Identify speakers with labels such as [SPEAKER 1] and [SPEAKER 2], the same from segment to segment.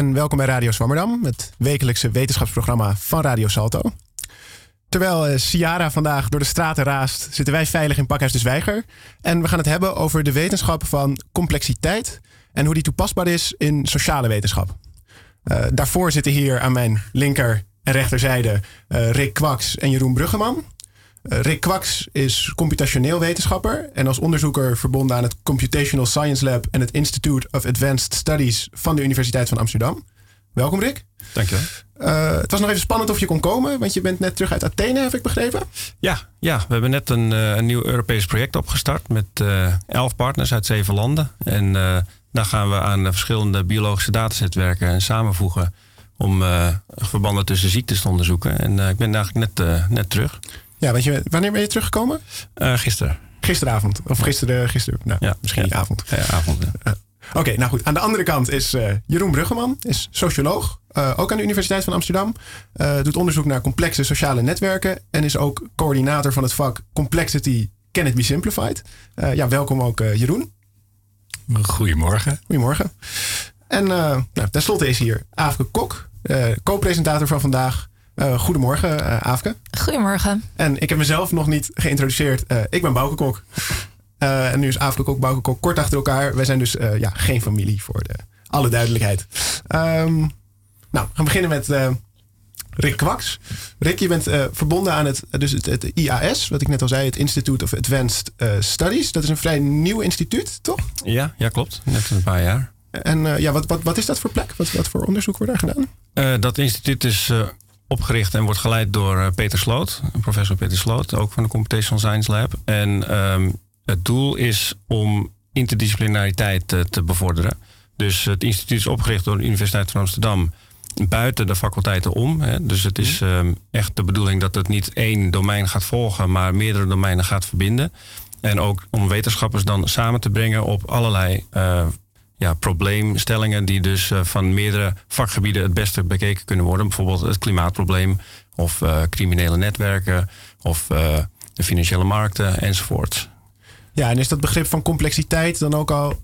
[SPEAKER 1] en welkom bij Radio Zwammerdam, het wekelijkse wetenschapsprogramma van Radio Salto. Terwijl uh, Ciara vandaag door de straten raast, zitten wij veilig in Pakhuis de Zwijger. En we gaan het hebben over de wetenschap van complexiteit en hoe die toepasbaar is in sociale wetenschap. Uh, daarvoor zitten hier aan mijn linker en rechterzijde uh, Rick Kwaks en Jeroen Bruggeman. Uh, Rick Kwaks is computationeel wetenschapper en als onderzoeker verbonden aan het Computational Science Lab en het Institute of Advanced Studies van de Universiteit van Amsterdam. Welkom Rick.
[SPEAKER 2] Dankjewel.
[SPEAKER 1] Uh, het was nog even spannend of je kon komen, want je bent net terug uit Athene, heb ik begrepen.
[SPEAKER 2] Ja, ja we hebben net een, uh, een nieuw Europees project opgestart met uh, elf partners uit zeven landen. En daar gaan we aan verschillende biologische datasetwerken samenvoegen om verbanden tussen ziektes te onderzoeken. En ik ben eigenlijk net, net terug.
[SPEAKER 1] Ja, weet je, wanneer ben je teruggekomen?
[SPEAKER 2] gisteren.
[SPEAKER 1] Gisteravond. Of gisteren, gisteren nou, ja, misschien ja. avond.
[SPEAKER 2] Ja, avond. Ja.
[SPEAKER 1] Oké, nou goed. Aan de andere kant is uh, Jeroen Bruggeman, is socioloog, uh, ook aan de Universiteit van Amsterdam. Uh, doet onderzoek naar complexe sociale netwerken en is ook coördinator van het vak Complexity Can It Be Simplified. ja, welkom ook Jeroen.
[SPEAKER 3] Goedemorgen.
[SPEAKER 1] Goedemorgen. En nou, tenslotte is hier Aafke Kok, co-presentator van vandaag. Goedemorgen, Aafke.
[SPEAKER 4] Goedemorgen.
[SPEAKER 1] En ik heb mezelf nog niet geïntroduceerd. ik ben Bouke Kok. Uh, en nu is Aafke Kok, Bouke Kok kort achter elkaar. Wij zijn dus uh, ja, geen familie voor de, alle duidelijkheid. Um, nou, we gaan beginnen met uh, Rick Kwaks. Rick, je bent verbonden aan het, dus het, het, IAS, wat ik net al zei, het Institute of Advanced Studies. Dat is een vrij nieuw instituut, toch?
[SPEAKER 2] Ja, ja klopt. Net een paar jaar.
[SPEAKER 1] En ja, wat, wat, wat is dat voor plek? Wat, wat voor onderzoek wordt daar gedaan?
[SPEAKER 2] dat instituut is opgericht en wordt geleid door Peter Sloot, professor Peter Sloot, ook van de Computational Science Lab. En um, het doel is om interdisciplinariteit te, te bevorderen. Dus het instituut is opgericht door de Universiteit van Amsterdam buiten de faculteiten om. Hè. Dus het is um, echt de bedoeling dat het niet één domein gaat volgen, maar meerdere domeinen gaat verbinden. En ook om wetenschappers dan samen te brengen op allerlei uh, ja, probleemstellingen die dus uh, van meerdere vakgebieden het beste bekeken kunnen worden. Bijvoorbeeld het klimaatprobleem of uh, criminele netwerken of de financiële markten enzovoort.
[SPEAKER 1] Ja, en is dat begrip van complexiteit dan ook al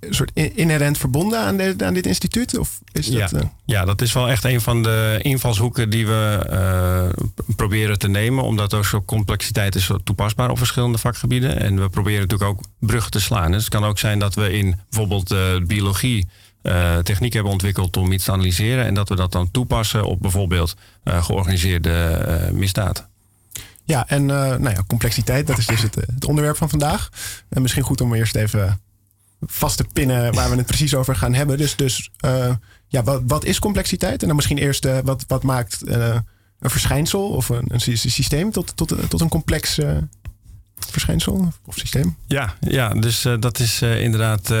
[SPEAKER 1] een soort inherent verbonden aan, de, aan dit instituut? Of is
[SPEAKER 2] dat, ja.
[SPEAKER 1] Uh...
[SPEAKER 2] ja, dat is wel echt een van de invalshoeken die we uh, proberen te nemen. Omdat ook zo complexiteit is toepasbaar op verschillende vakgebieden. En we proberen natuurlijk ook bruggen te slaan. Dus het kan ook zijn dat we in bijvoorbeeld uh, biologie techniek hebben ontwikkeld om iets te analyseren. En dat we dat dan toepassen op bijvoorbeeld georganiseerde misdaad.
[SPEAKER 1] Ja, en nou ja, complexiteit, dat is dus het, eh, het, onderwerp van vandaag. En misschien goed om eerst even vast te pinnen waar we het precies over gaan hebben. Dus, dus uh, ja, wat, wat is complexiteit? En dan misschien eerst wat, wat maakt een verschijnsel of een, een systeem tot, tot, tot een complex verschijnsel of systeem?
[SPEAKER 2] Ja, ja dus dat is inderdaad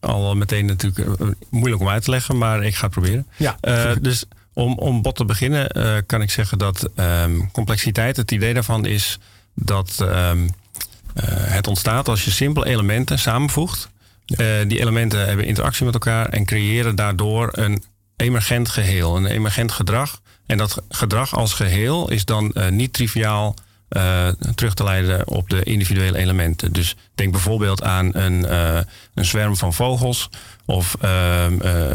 [SPEAKER 2] al meteen natuurlijk moeilijk om uit te leggen, maar ik ga het proberen.
[SPEAKER 1] Ja,
[SPEAKER 2] dus om, om bot te beginnen kan ik zeggen dat um, complexiteit, het idee daarvan is dat um, uh, het ontstaat als je simpele elementen samenvoegt. Uh, die elementen hebben interactie met elkaar en creëren daardoor een emergent geheel, een emergent gedrag. En dat gedrag als geheel is dan niet triviaal uh, terug te leiden op de individuele elementen. Dus denk bijvoorbeeld aan een, een zwerm van vogels of uh,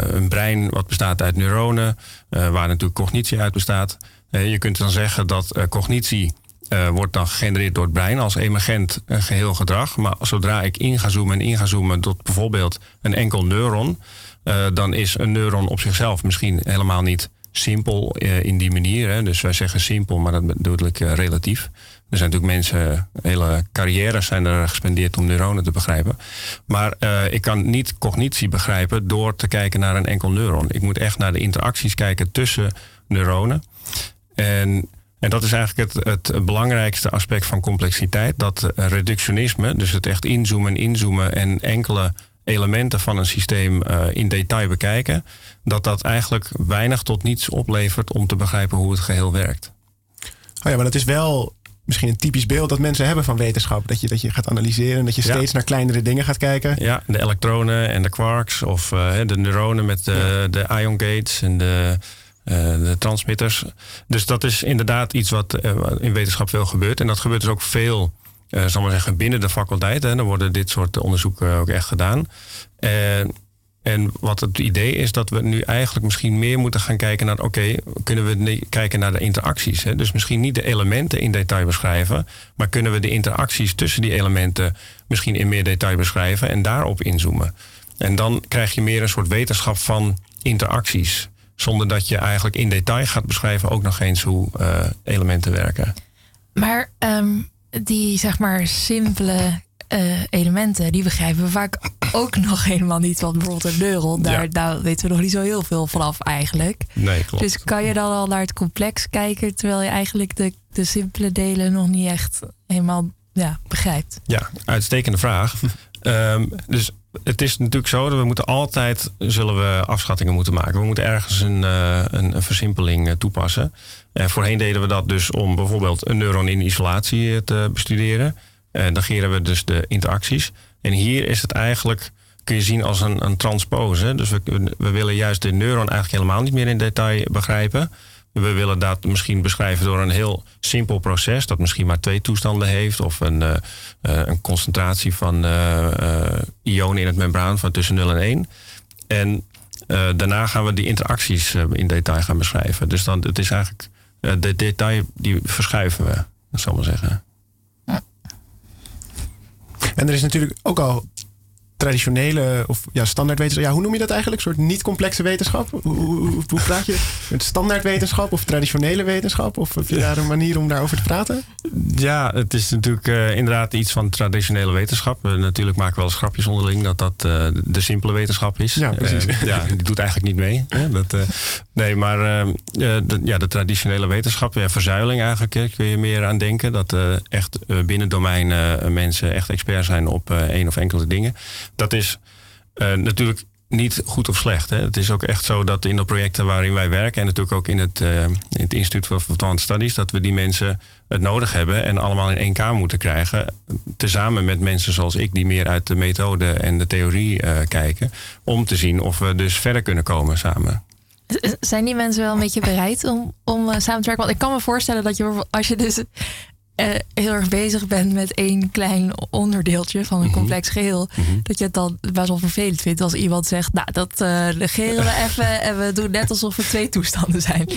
[SPEAKER 2] een brein wat bestaat uit neuronen, waar natuurlijk cognitie uit bestaat. je kunt dan zeggen dat cognitie wordt dan gegenereerd door het brein als emergent geheel gedrag. Maar zodra ik in ga zoomen en in ga zoomen tot bijvoorbeeld een enkel neuron, dan is een neuron op zichzelf misschien helemaal niet simpel in die manier. Hè. Dus wij zeggen simpel, maar dat bedoel ik relatief. Er zijn natuurlijk mensen, hele carrières zijn er gespendeerd om neuronen te begrijpen. Maar ik kan niet cognitie begrijpen door te kijken naar een enkel neuron. Ik moet echt naar de interacties kijken tussen neuronen. En, en dat is eigenlijk het, het belangrijkste aspect van complexiteit. Dat reductionisme, dus het echt inzoomen en inzoomen en enkele elementen van een systeem uh, in detail bekijken, dat dat eigenlijk weinig tot niets oplevert om te begrijpen hoe het geheel werkt.
[SPEAKER 1] Oh ja, maar dat is wel misschien een typisch beeld dat mensen hebben van wetenschap. Dat je, dat je gaat analyseren en dat je steeds naar kleinere dingen gaat kijken.
[SPEAKER 2] Ja, de elektronen en de quarks of uh, de neuronen met de, ja. de ion gates en de, de transmitters. Dus dat is inderdaad iets wat uh, in wetenschap veel gebeurt. En dat gebeurt dus ook veel uh, zal maar zeggen, binnen de faculteit. Hè, dan worden dit soort onderzoeken ook echt gedaan. En wat het idee is dat we nu eigenlijk misschien meer moeten gaan kijken naar, oké, kunnen we kijken naar de interacties? Hè? Dus misschien niet de elementen in detail beschrijven, maar kunnen we de interacties tussen die elementen misschien in meer detail beschrijven en daarop inzoomen? En dan krijg je meer een soort wetenschap van interacties, zonder dat je eigenlijk in detail gaat beschrijven ook nog eens hoe uh, elementen werken.
[SPEAKER 4] Maar um, die zeg maar simpele uh, elementen, die begrijpen we vaak ook nog helemaal niet. Want bijvoorbeeld een neuron, daar, daar weten we nog niet zo heel veel vanaf eigenlijk.
[SPEAKER 2] Nee, klopt.
[SPEAKER 4] Dus kan je dan al naar het complex kijken, terwijl je eigenlijk de, de simpele delen nog niet echt helemaal ja, begrijpt?
[SPEAKER 2] Ja, uitstekende vraag. um, dus het is natuurlijk zo dat we moeten altijd zullen we afschattingen moeten maken. We moeten ergens een, uh, een, een, versimpeling uh, toepassen. En voorheen deden we dat dus om bijvoorbeeld een neuron in isolatie te bestuderen. Uh, negeren we dus de interacties. En hier is het eigenlijk, kun je zien als een, een transpose. Dus we, we willen juist de neuron eigenlijk helemaal niet meer in detail begrijpen. We willen dat misschien beschrijven door een heel simpel proces, dat misschien maar twee toestanden heeft, of een, uh, een concentratie van uh, ionen in het membraan van tussen 0 en 1. En daarna gaan we die interacties in detail gaan beschrijven. Dus dan, het is eigenlijk de detail die verschuiven we, dat zal ik maar zeggen.
[SPEAKER 1] En er is natuurlijk ook al traditionele of ja, standaard wetenschap. Ja, hoe noem je dat eigenlijk? Een soort niet-complexe wetenschap? Hoe, hoe, hoe, praat je? Met standaard wetenschap of traditionele wetenschap? Of heb je daar een manier om daarover te praten?
[SPEAKER 2] Ja, het is natuurlijk uh, inderdaad iets van traditionele wetenschap. Uh, natuurlijk maken we wel eens grapjes onderling dat dat uh, de simpele wetenschap is.
[SPEAKER 1] Ja, precies.
[SPEAKER 2] ja, die doet eigenlijk niet mee. Hè? Dat, nee, maar de, ja, de traditionele wetenschap, ja, verzuiling eigenlijk, kun je meer aan denken. Dat echt binnen domeinen mensen echt expert zijn op één of enkele dingen dat is uh, natuurlijk niet goed of slecht. Hè. Het is ook echt zo dat in de projecten waarin wij werken... en natuurlijk ook in het, uh, in het Instituut voor Advanced Studies... dat we die mensen het nodig hebben en allemaal in één kamer moeten krijgen. Tezamen met mensen zoals ik die meer uit de methode en de theorie uh, kijken... om te zien of we dus verder kunnen komen samen.
[SPEAKER 4] Zijn die mensen wel een beetje bereid om, om samen te werken? Want ik kan me voorstellen dat je als je dus uh, heel erg bezig bent met één klein onderdeeltje van een mhm. complex geheel, mhm. dat je het dan best wel vervelend vindt als iemand zegt, nou, dat uh, negeren we even en we doen net alsof er twee toestanden zijn.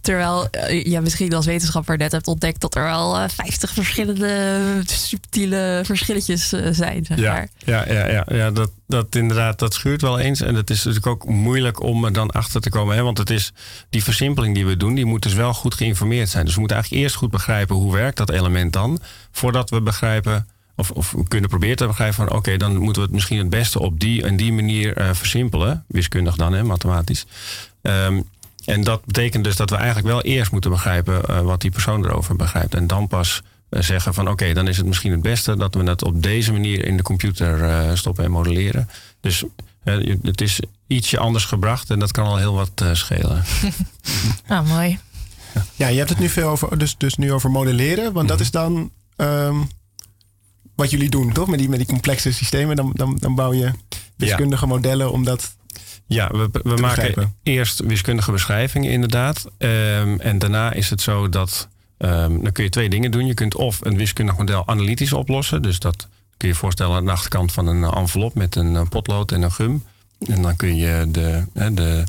[SPEAKER 4] Terwijl uh, je misschien als wetenschapper net hebt ontdekt dat er wel 50 verschillende subtiele verschilletjes zijn. Zeg
[SPEAKER 2] ja.
[SPEAKER 4] Maar.
[SPEAKER 2] ja, ja, ja, ja, dat, dat inderdaad, dat schuurt wel eens. En het is natuurlijk ook moeilijk om er dan achter te komen. Hè? Want het is die versimpeling die we doen, die moet dus wel goed geïnformeerd zijn. Dus we moeten eigenlijk eerst goed begrijpen hoe werkt dat element dan. Voordat we begrijpen, of, of kunnen proberen te begrijpen van oké, dan moeten we het misschien het beste op die en die manier uh, versimpelen. Wiskundig dan, hè, mathematisch. Um, en dat betekent dus dat we eigenlijk wel eerst moeten begrijpen uh, wat die persoon erover begrijpt. En dan pas zeggen van oké, dan is het misschien het beste dat we het op deze manier in de computer uh, stoppen en modelleren. Dus het is ietsje anders gebracht en dat kan al heel wat schelen.
[SPEAKER 4] ah, mooi.
[SPEAKER 1] Ja, je hebt het nu veel over, dus, dus nu over modelleren, want dat mhm. is dan um, wat jullie doen, toch? Met die, met die complexe systemen, dan, dan, dan bouw je wiskundige ja. modellen om dat.
[SPEAKER 2] Ja, we, we maken eerst wiskundige beschrijvingen, inderdaad. Um, en daarna is het zo dat. Um, dan kun je twee dingen doen. Je kunt of een wiskundig model analytisch oplossen. Dus dat kun je voorstellen aan de achterkant van een envelop met een potlood en een gum. En dan kun je de, de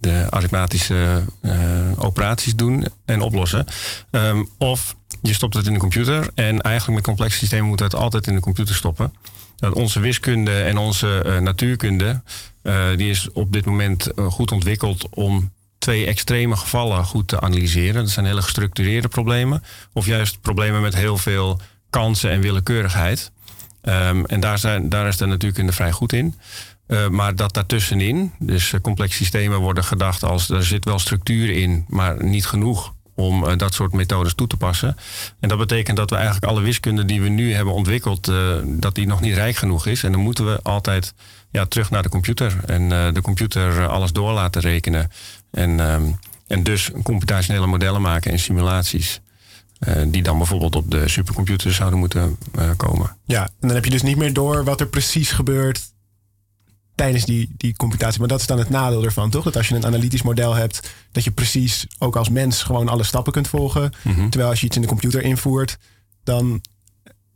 [SPEAKER 2] de arithmetische uh, operaties doen en oplossen. Um, of je stopt het in de computer en eigenlijk met complexe systemen moeten we het altijd in de computer stoppen. Dat onze wiskunde en onze natuurkunde, die is op dit moment goed ontwikkeld om twee extreme gevallen goed te analyseren. Dat zijn hele gestructureerde problemen, of juist problemen met heel veel kansen en willekeurigheid. Um, en daar, zijn, daar is de natuurkunde vrij goed in. Uh, maar dat daartussenin, dus uh, complexe systemen worden gedacht als er zit wel structuur in, maar niet genoeg om uh, dat soort methodes toe te passen. En dat betekent dat we eigenlijk alle wiskunde die we nu hebben ontwikkeld, dat die nog niet rijk genoeg is. En dan moeten we altijd ja, terug naar de computer en de computer alles door laten rekenen. En, um, en dus computationele modellen maken en simulaties. die dan bijvoorbeeld op de supercomputer zouden moeten komen.
[SPEAKER 1] Ja, en dan heb je dus niet meer door wat er precies gebeurt tijdens die, die computatie. Maar dat is dan het nadeel ervan, toch? Dat als je een analytisch model hebt, dat je precies ook als mens gewoon alle stappen kunt volgen. Mhm. Terwijl als je iets in de computer invoert, dan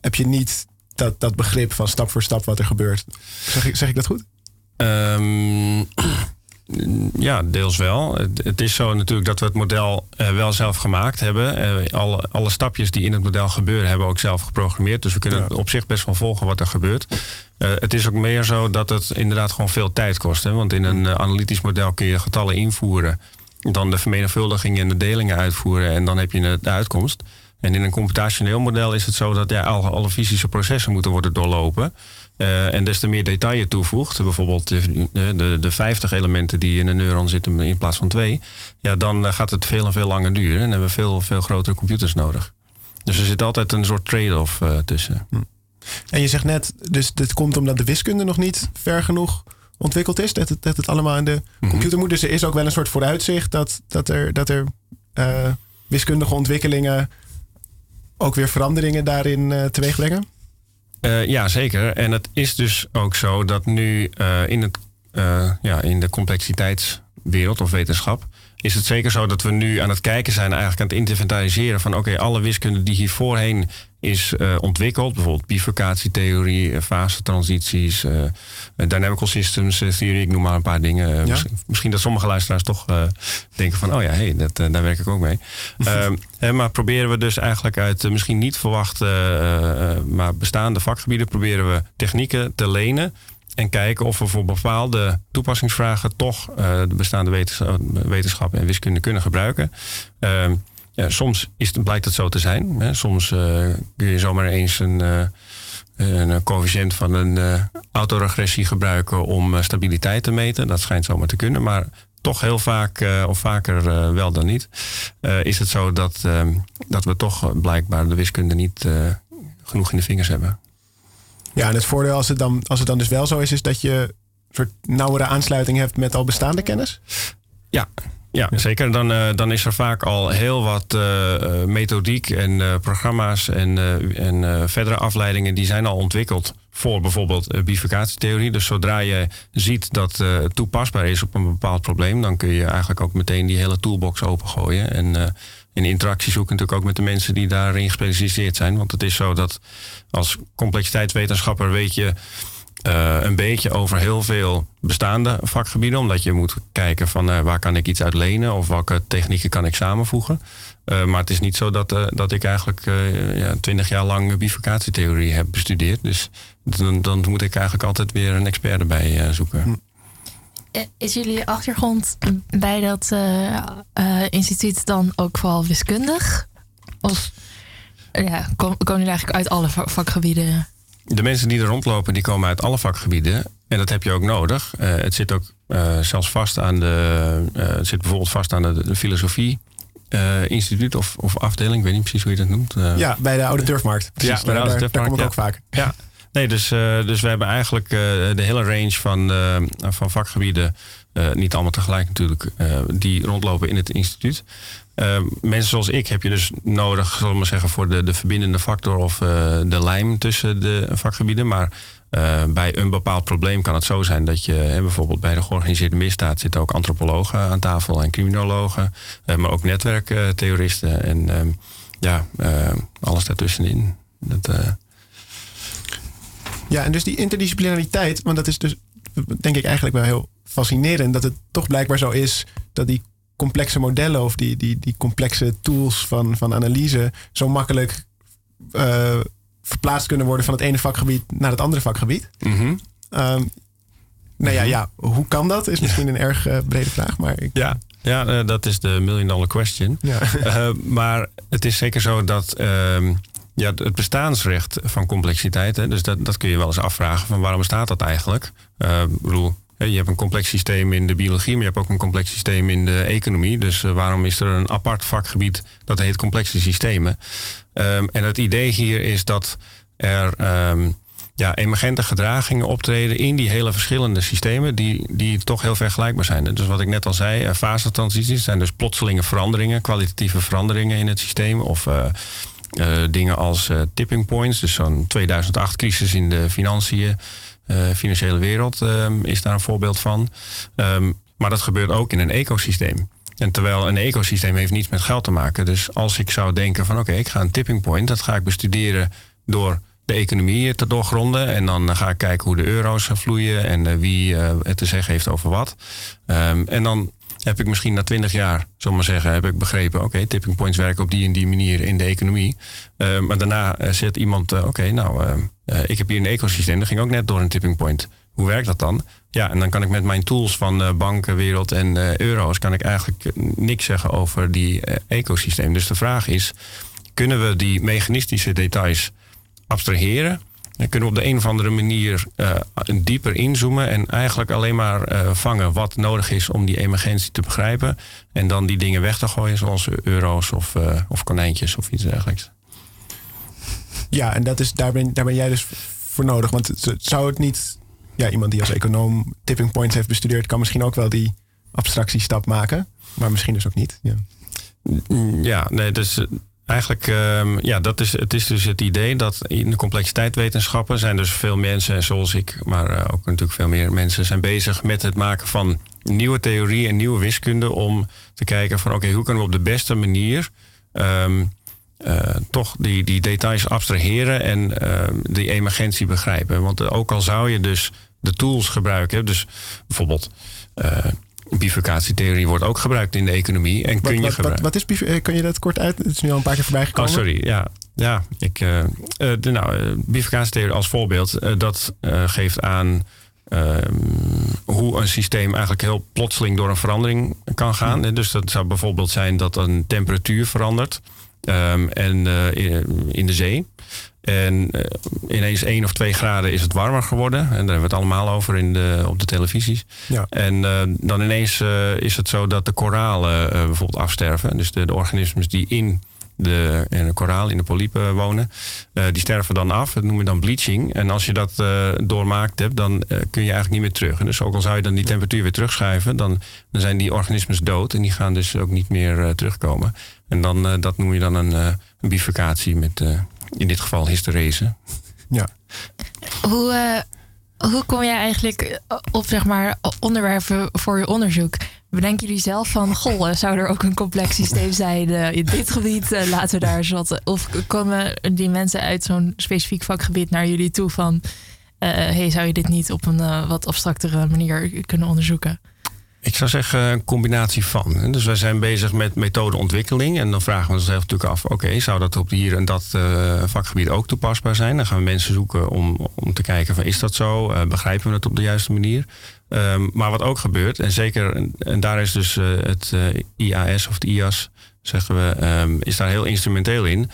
[SPEAKER 1] heb je niet dat, dat begrip van stap voor stap wat er gebeurt. Zeg ik, zeg ik dat goed?
[SPEAKER 2] Ehm, ja, deels wel. Het, is zo natuurlijk dat we het model uh, wel zelf gemaakt hebben. Uh, alle, alle stapjes die in het model gebeuren, hebben we ook zelf geprogrammeerd. Dus we kunnen op zich best wel volgen wat er gebeurt. Uh, het is ook meer zo dat het inderdaad gewoon veel tijd kost. Hè? Want in een analytisch model kun je getallen invoeren, dan de vermenigvuldigingen en de delingen uitvoeren en dan heb je de uitkomst. En in een computationeel model is het zo dat ja, alle, alle fysische processen moeten worden doorlopen. Uh, en des te meer detail toevoegt, bijvoorbeeld de, de, de 50 elementen die in een neuron zitten in plaats van twee, ja, dan eh, gaat het veel en veel langer duren en hebben we veel, veel grotere computers nodig. Dus er zit altijd een soort trade-off uh, tussen. Hm.
[SPEAKER 1] En je zegt net, dus dit komt omdat de wiskunde nog niet ver genoeg ontwikkeld is, dat het, dat het allemaal in de mhm. computer moet. Dus er is ook wel een soort vooruitzicht dat, dat er, dat er wiskundige ontwikkelingen ook weer veranderingen daarin uh, teweeg brengen?
[SPEAKER 2] Uh, ja, zeker. En het is dus ook zo dat nu in, het, ja, in de complexiteitswereld of wetenschap is het zeker zo dat we nu aan het kijken zijn, eigenlijk aan het inventariseren van oké, alle wiskunde die hier voorheen is uh, ontwikkeld, bijvoorbeeld bifurcatietheorie, uh, fasetransities, uh, dynamical systems theorie, ik noem maar een paar dingen. Ja? Misschien, dat sommige luisteraars toch denken van, oh ja, hey, dat, daar werk ik ook mee. Ehm, maar proberen we dus eigenlijk uit misschien niet verwachte, maar bestaande vakgebieden, proberen we technieken te lenen en kijken of we voor bepaalde toepassingsvragen toch uh, de bestaande wetenschap, wetenschap, en wiskunde kunnen gebruiken. Uh, ja, soms is het, blijkt het zo te zijn. Hè. Soms uh, kun je zomaar eens een, uh, een coëfficiënt van een autoregressie gebruiken om stabiliteit te meten. Dat schijnt zomaar te kunnen. Maar toch heel vaak, of vaker wel dan niet, is het zo dat, ehm, dat we toch blijkbaar de wiskunde niet genoeg in de vingers hebben.
[SPEAKER 1] Ja, en het voordeel als het dan, als het dan dus wel zo is, is dat je een soort nauwere aansluiting hebt met al bestaande kennis?
[SPEAKER 2] Ja, ja, zeker. Dan, uh, dan is er vaak al heel wat uh, methodiek en uh, programma's en, en verdere afleidingen die zijn al ontwikkeld voor bijvoorbeeld bifurcatietheorie. Dus zodra je ziet dat het toepasbaar is op een bepaald probleem, dan kun je eigenlijk ook meteen die hele toolbox opengooien. En in interactie zoeken natuurlijk ook met de mensen die daarin gespecialiseerd zijn. Want het is zo dat als complexiteitswetenschapper weet je uh, een beetje over heel veel bestaande vakgebieden. Omdat je moet kijken van uh, waar kan ik iets uit lenen of welke technieken kan ik samenvoegen. Uh, maar het is niet zo dat, dat ik eigenlijk ja, twintig jaar lang bifurcatietheorie heb bestudeerd. Dus dan, dan moet ik eigenlijk altijd weer een expert erbij zoeken.
[SPEAKER 4] Is jullie achtergrond bij dat instituut dan ook vooral wiskundig? Of ja, komen jullie eigenlijk uit alle vakgebieden?
[SPEAKER 2] de mensen die er rondlopen, die komen uit alle vakgebieden. En dat heb je ook nodig. Uh, het zit ook uh, zelfs vast aan de. Uh, het zit bijvoorbeeld vast aan de, de filosofie. instituut of, of afdeling, ik weet niet precies hoe je dat noemt.
[SPEAKER 1] ja, bij de Oude Turfmarkt.
[SPEAKER 2] Precies, ja, bij de Oude Turfmarkt. Daar kom ik ook vaak. Ja, nee, dus, dus we hebben eigenlijk de hele range van, van vakgebieden. niet allemaal tegelijk natuurlijk, die rondlopen in het instituut. Mensen zoals ik heb je dus nodig, zullen we maar zeggen, voor de, de verbindende factor of de lijm tussen de vakgebieden. Maar bij een bepaald probleem kan het zo zijn dat je hè, bijvoorbeeld bij de georganiseerde misdaad zitten ook antropologen aan tafel en criminologen, maar ook netwerktheoristen en ehm, ja, alles daartussenin. Dat,
[SPEAKER 1] ja, en dus die interdisciplinariteit, want dat is dus denk ik eigenlijk wel heel fascinerend dat het toch blijkbaar zo is dat die complexe modellen of die, die, die complexe tools van, van analyse zo makkelijk uh, verplaatst kunnen worden van het ene vakgebied naar het andere vakgebied. Mm -hmm. um, nou ja, mhm. ja, hoe kan dat? Is misschien een erg uh, brede vraag. Maar ik...
[SPEAKER 2] Ja, ja uh, dat is de million dollar question. Ja. maar het is zeker zo dat um, ja, het bestaansrecht van complexiteit, hè, dus dat, dat kun je wel eens afvragen van waarom bestaat dat eigenlijk? ik bedoel, je hebt een complex systeem in de biologie, maar je hebt ook een complex systeem in de economie. Dus eh, waarom is er een apart vakgebied dat heet complexe systemen? Um, en het idee hier is dat er um, ja, emergente gedragingen optreden in die hele verschillende systemen, die, die toch heel vergelijkbaar zijn. Dus wat ik net al zei, uh, fasetransities zijn dus plotselinge veranderingen, kwalitatieve veranderingen in het systeem. Of uh, uh, dingen als tipping points, dus zo'n 2008-crisis in de financiën. Uh, financiële wereld um, is daar een voorbeeld van. Um, maar dat gebeurt ook in een ecosysteem. En terwijl een ecosysteem heeft niets met geld te maken. Dus als ik zou denken van oké, ik ga een tipping point, dat ga ik bestuderen door de economie te doorgronden. En dan ga ik kijken hoe de euro's vloeien en wie het te zeggen heeft over wat. Ehm, en dan heb ik misschien na twintig jaar, zal maar zeggen, heb ik begrepen, oké, tipping points werken op die en die manier in de economie. maar daarna zet iemand, oké, nou, ik heb hier een ecosysteem, dat ging ook net door een tipping point. Hoe werkt dat dan? Ja, en dan kan ik met mijn tools van bankenwereld en euro's... kan ik eigenlijk niks zeggen over die ecosysteem. Dus de vraag is, kunnen we die mechanistische details abstraheren? En kunnen we op de een of andere manier dieper inzoomen... en eigenlijk alleen maar vangen wat nodig is om die emergentie te begrijpen... en dan die dingen weg te gooien, zoals euro's of, of konijntjes of iets dergelijks.
[SPEAKER 1] Ja, en dat is, daar, ben, daar ben jij dus voor nodig. Want zou het niet ja, iemand die als econoom tipping points heeft bestudeerd, kan misschien ook wel die abstractiestap maken. Maar misschien dus ook niet. Ja,
[SPEAKER 2] ja nee, dus eh, eigenlijk, um, ja, dat is, het is dus het idee dat in de complexiteitswetenschappen zijn dus veel mensen, zoals ik, maar uh, ook natuurlijk veel meer mensen, zijn bezig met het maken van nieuwe theorie en nieuwe wiskunde om te kijken van oké, hoe kunnen we op de beste manier um, uh, toch die, die details abstraheren en uh, die emergentie begrijpen. Want ook al zou je dus de tools gebruiken, dus bijvoorbeeld uh, bifurcatietheorie wordt ook gebruikt in de economie. En kun
[SPEAKER 1] wat,
[SPEAKER 2] je
[SPEAKER 1] wat, wat, is kun je dat kort uit? Het is nu al een paar keer voorbij gekomen.
[SPEAKER 2] Oh, sorry. Ja, ja ik, de, nou, bifurcatietheorie als voorbeeld, dat geeft aan ehm, hoe een systeem eigenlijk heel plotseling door een verandering kan gaan. Hmm. Dus dat zou bijvoorbeeld zijn dat een temperatuur verandert. Um, en in de zee. En uh, ineens 1 of 2 graden is het warmer geworden. En daar hebben we het allemaal over in de, op de televisies. Ja. En uh, dan ineens is het zo dat de koralen bijvoorbeeld afsterven. Dus de, de organismen die in de, in de koraal, in de polypen wonen. Die sterven dan af. Dat noemen we dan bleaching. En als je dat doormaakt hebt, dan kun je eigenlijk niet meer terug. En dus ook al zou je dan die temperatuur weer terugschuiven, dan, dan zijn die organismen dood. En die gaan dus ook niet meer terugkomen. En dan, dat noem je dan een, een bifurcatie met in dit geval hysterese.
[SPEAKER 1] Ja.
[SPEAKER 4] Hoe, hoe kom jij eigenlijk op zeg maar, onderwerpen voor je onderzoek? Bedenken jullie zelf van, goh, eh, zou er ook een complex systeem zijn uh, in dit gebied? Uh, laten we daar eens wat. Of komen die mensen uit zo'n specifiek vakgebied naar jullie toe van, uh, hey, zou je dit niet op een wat abstractere manier kunnen onderzoeken?
[SPEAKER 2] Ik zou zeggen een combinatie van. Dus wij zijn bezig met methodeontwikkeling. En dan vragen we onszelf natuurlijk af: oké, zou dat op hier en dat uh, vakgebied ook toepasbaar zijn? Dan gaan we mensen zoeken om, om te kijken: van, is dat zo? Uh, begrijpen we het op de juiste manier? Um, maar wat ook gebeurt, en zeker, en daar is dus uh, het IAS of het IAS, zeggen we, um, is daar heel instrumenteel in.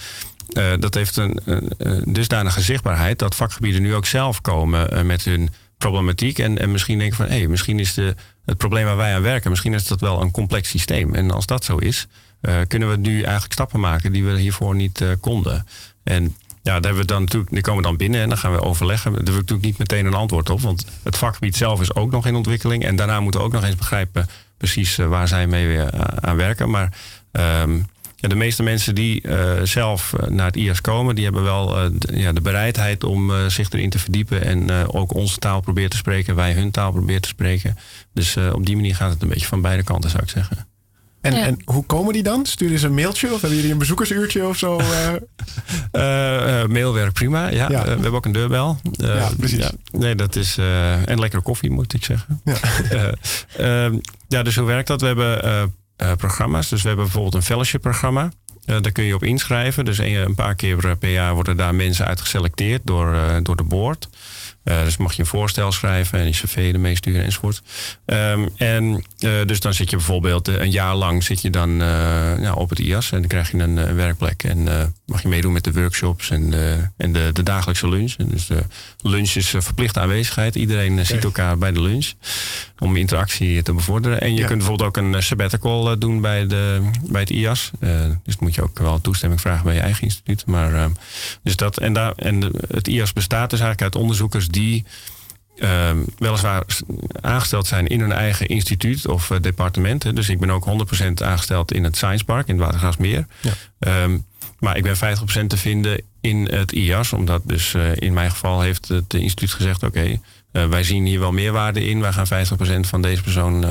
[SPEAKER 2] dat heeft een, een, dusdanige zichtbaarheid dat vakgebieden nu ook zelf komen met hun problematiek. En, en misschien denken van hé, hey, misschien is de, het probleem waar wij aan werken, misschien is dat wel een complex systeem. En als dat zo is, uh, kunnen we nu eigenlijk stappen maken die we hiervoor niet uh, konden. En ja, daar hebben we dan natuurlijk, die komen dan binnen en dan gaan we overleggen. Daar hebben we natuurlijk niet meteen een antwoord op. Want het vakgebied zelf is ook nog in ontwikkeling. En daarna moeten we ook nog eens begrijpen precies uh, waar zij mee aan werken. Maar um, ja, de meeste mensen die uh, zelf eh, naar het IAS komen, die hebben wel uh, de, ja, de bereidheid om uh, zich erin te verdiepen en ook onze taal proberen te spreken, wij hun taal proberen te spreken. Dus op die manier gaat het een beetje van beide kanten, zou ik zeggen.
[SPEAKER 1] En, ja. en hoe komen die dan? Sturen ze een mailtje of hebben jullie een bezoekersuurtje of zo?
[SPEAKER 2] mail werkt prima, ja. ja. we hebben ook een deurbel.
[SPEAKER 1] ja, precies.
[SPEAKER 2] nee, dat is. en lekkere koffie, moet ik zeggen. Ja, ehm, ja dus hoe werkt dat? We hebben uh, programma's. Dus we hebben bijvoorbeeld een fellowship programma. Uh, daar kun je op inschrijven. Dus een, een, paar keer per jaar worden daar mensen uit geselecteerd door, uh, door de board. Uh, dus mag je een voorstel schrijven en je cv ermee sturen enzovoort. Um, en dus dan zit je bijvoorbeeld een jaar lang zit je dan op het IAS en dan krijg je een, een werkplek en mag je meedoen met de workshops en, en de, de dagelijkse lunch. En dus de lunch is verplichte aanwezigheid. Iedereen ziet elkaar bij de lunch om interactie te bevorderen. En je ja. kunt bijvoorbeeld ook een sabbatical doen bij, de, bij het IAS. dus dan moet je ook wel toestemming vragen bij je eigen instituut. Maar, dus dat, en, daar, en het IAS bestaat dus eigenlijk uit onderzoekers die uh, weliswaar aangesteld zijn in hun eigen instituut of departement. Dus ik ben ook 100% aangesteld in het Science Park in het Watergraafsmeer. Ja. Um, maar ik ben 50% te vinden in het IAS, omdat dus in mijn geval heeft het instituut gezegd: oké, okay, wij zien hier wel meerwaarde in. Wij gaan 50% van deze persoon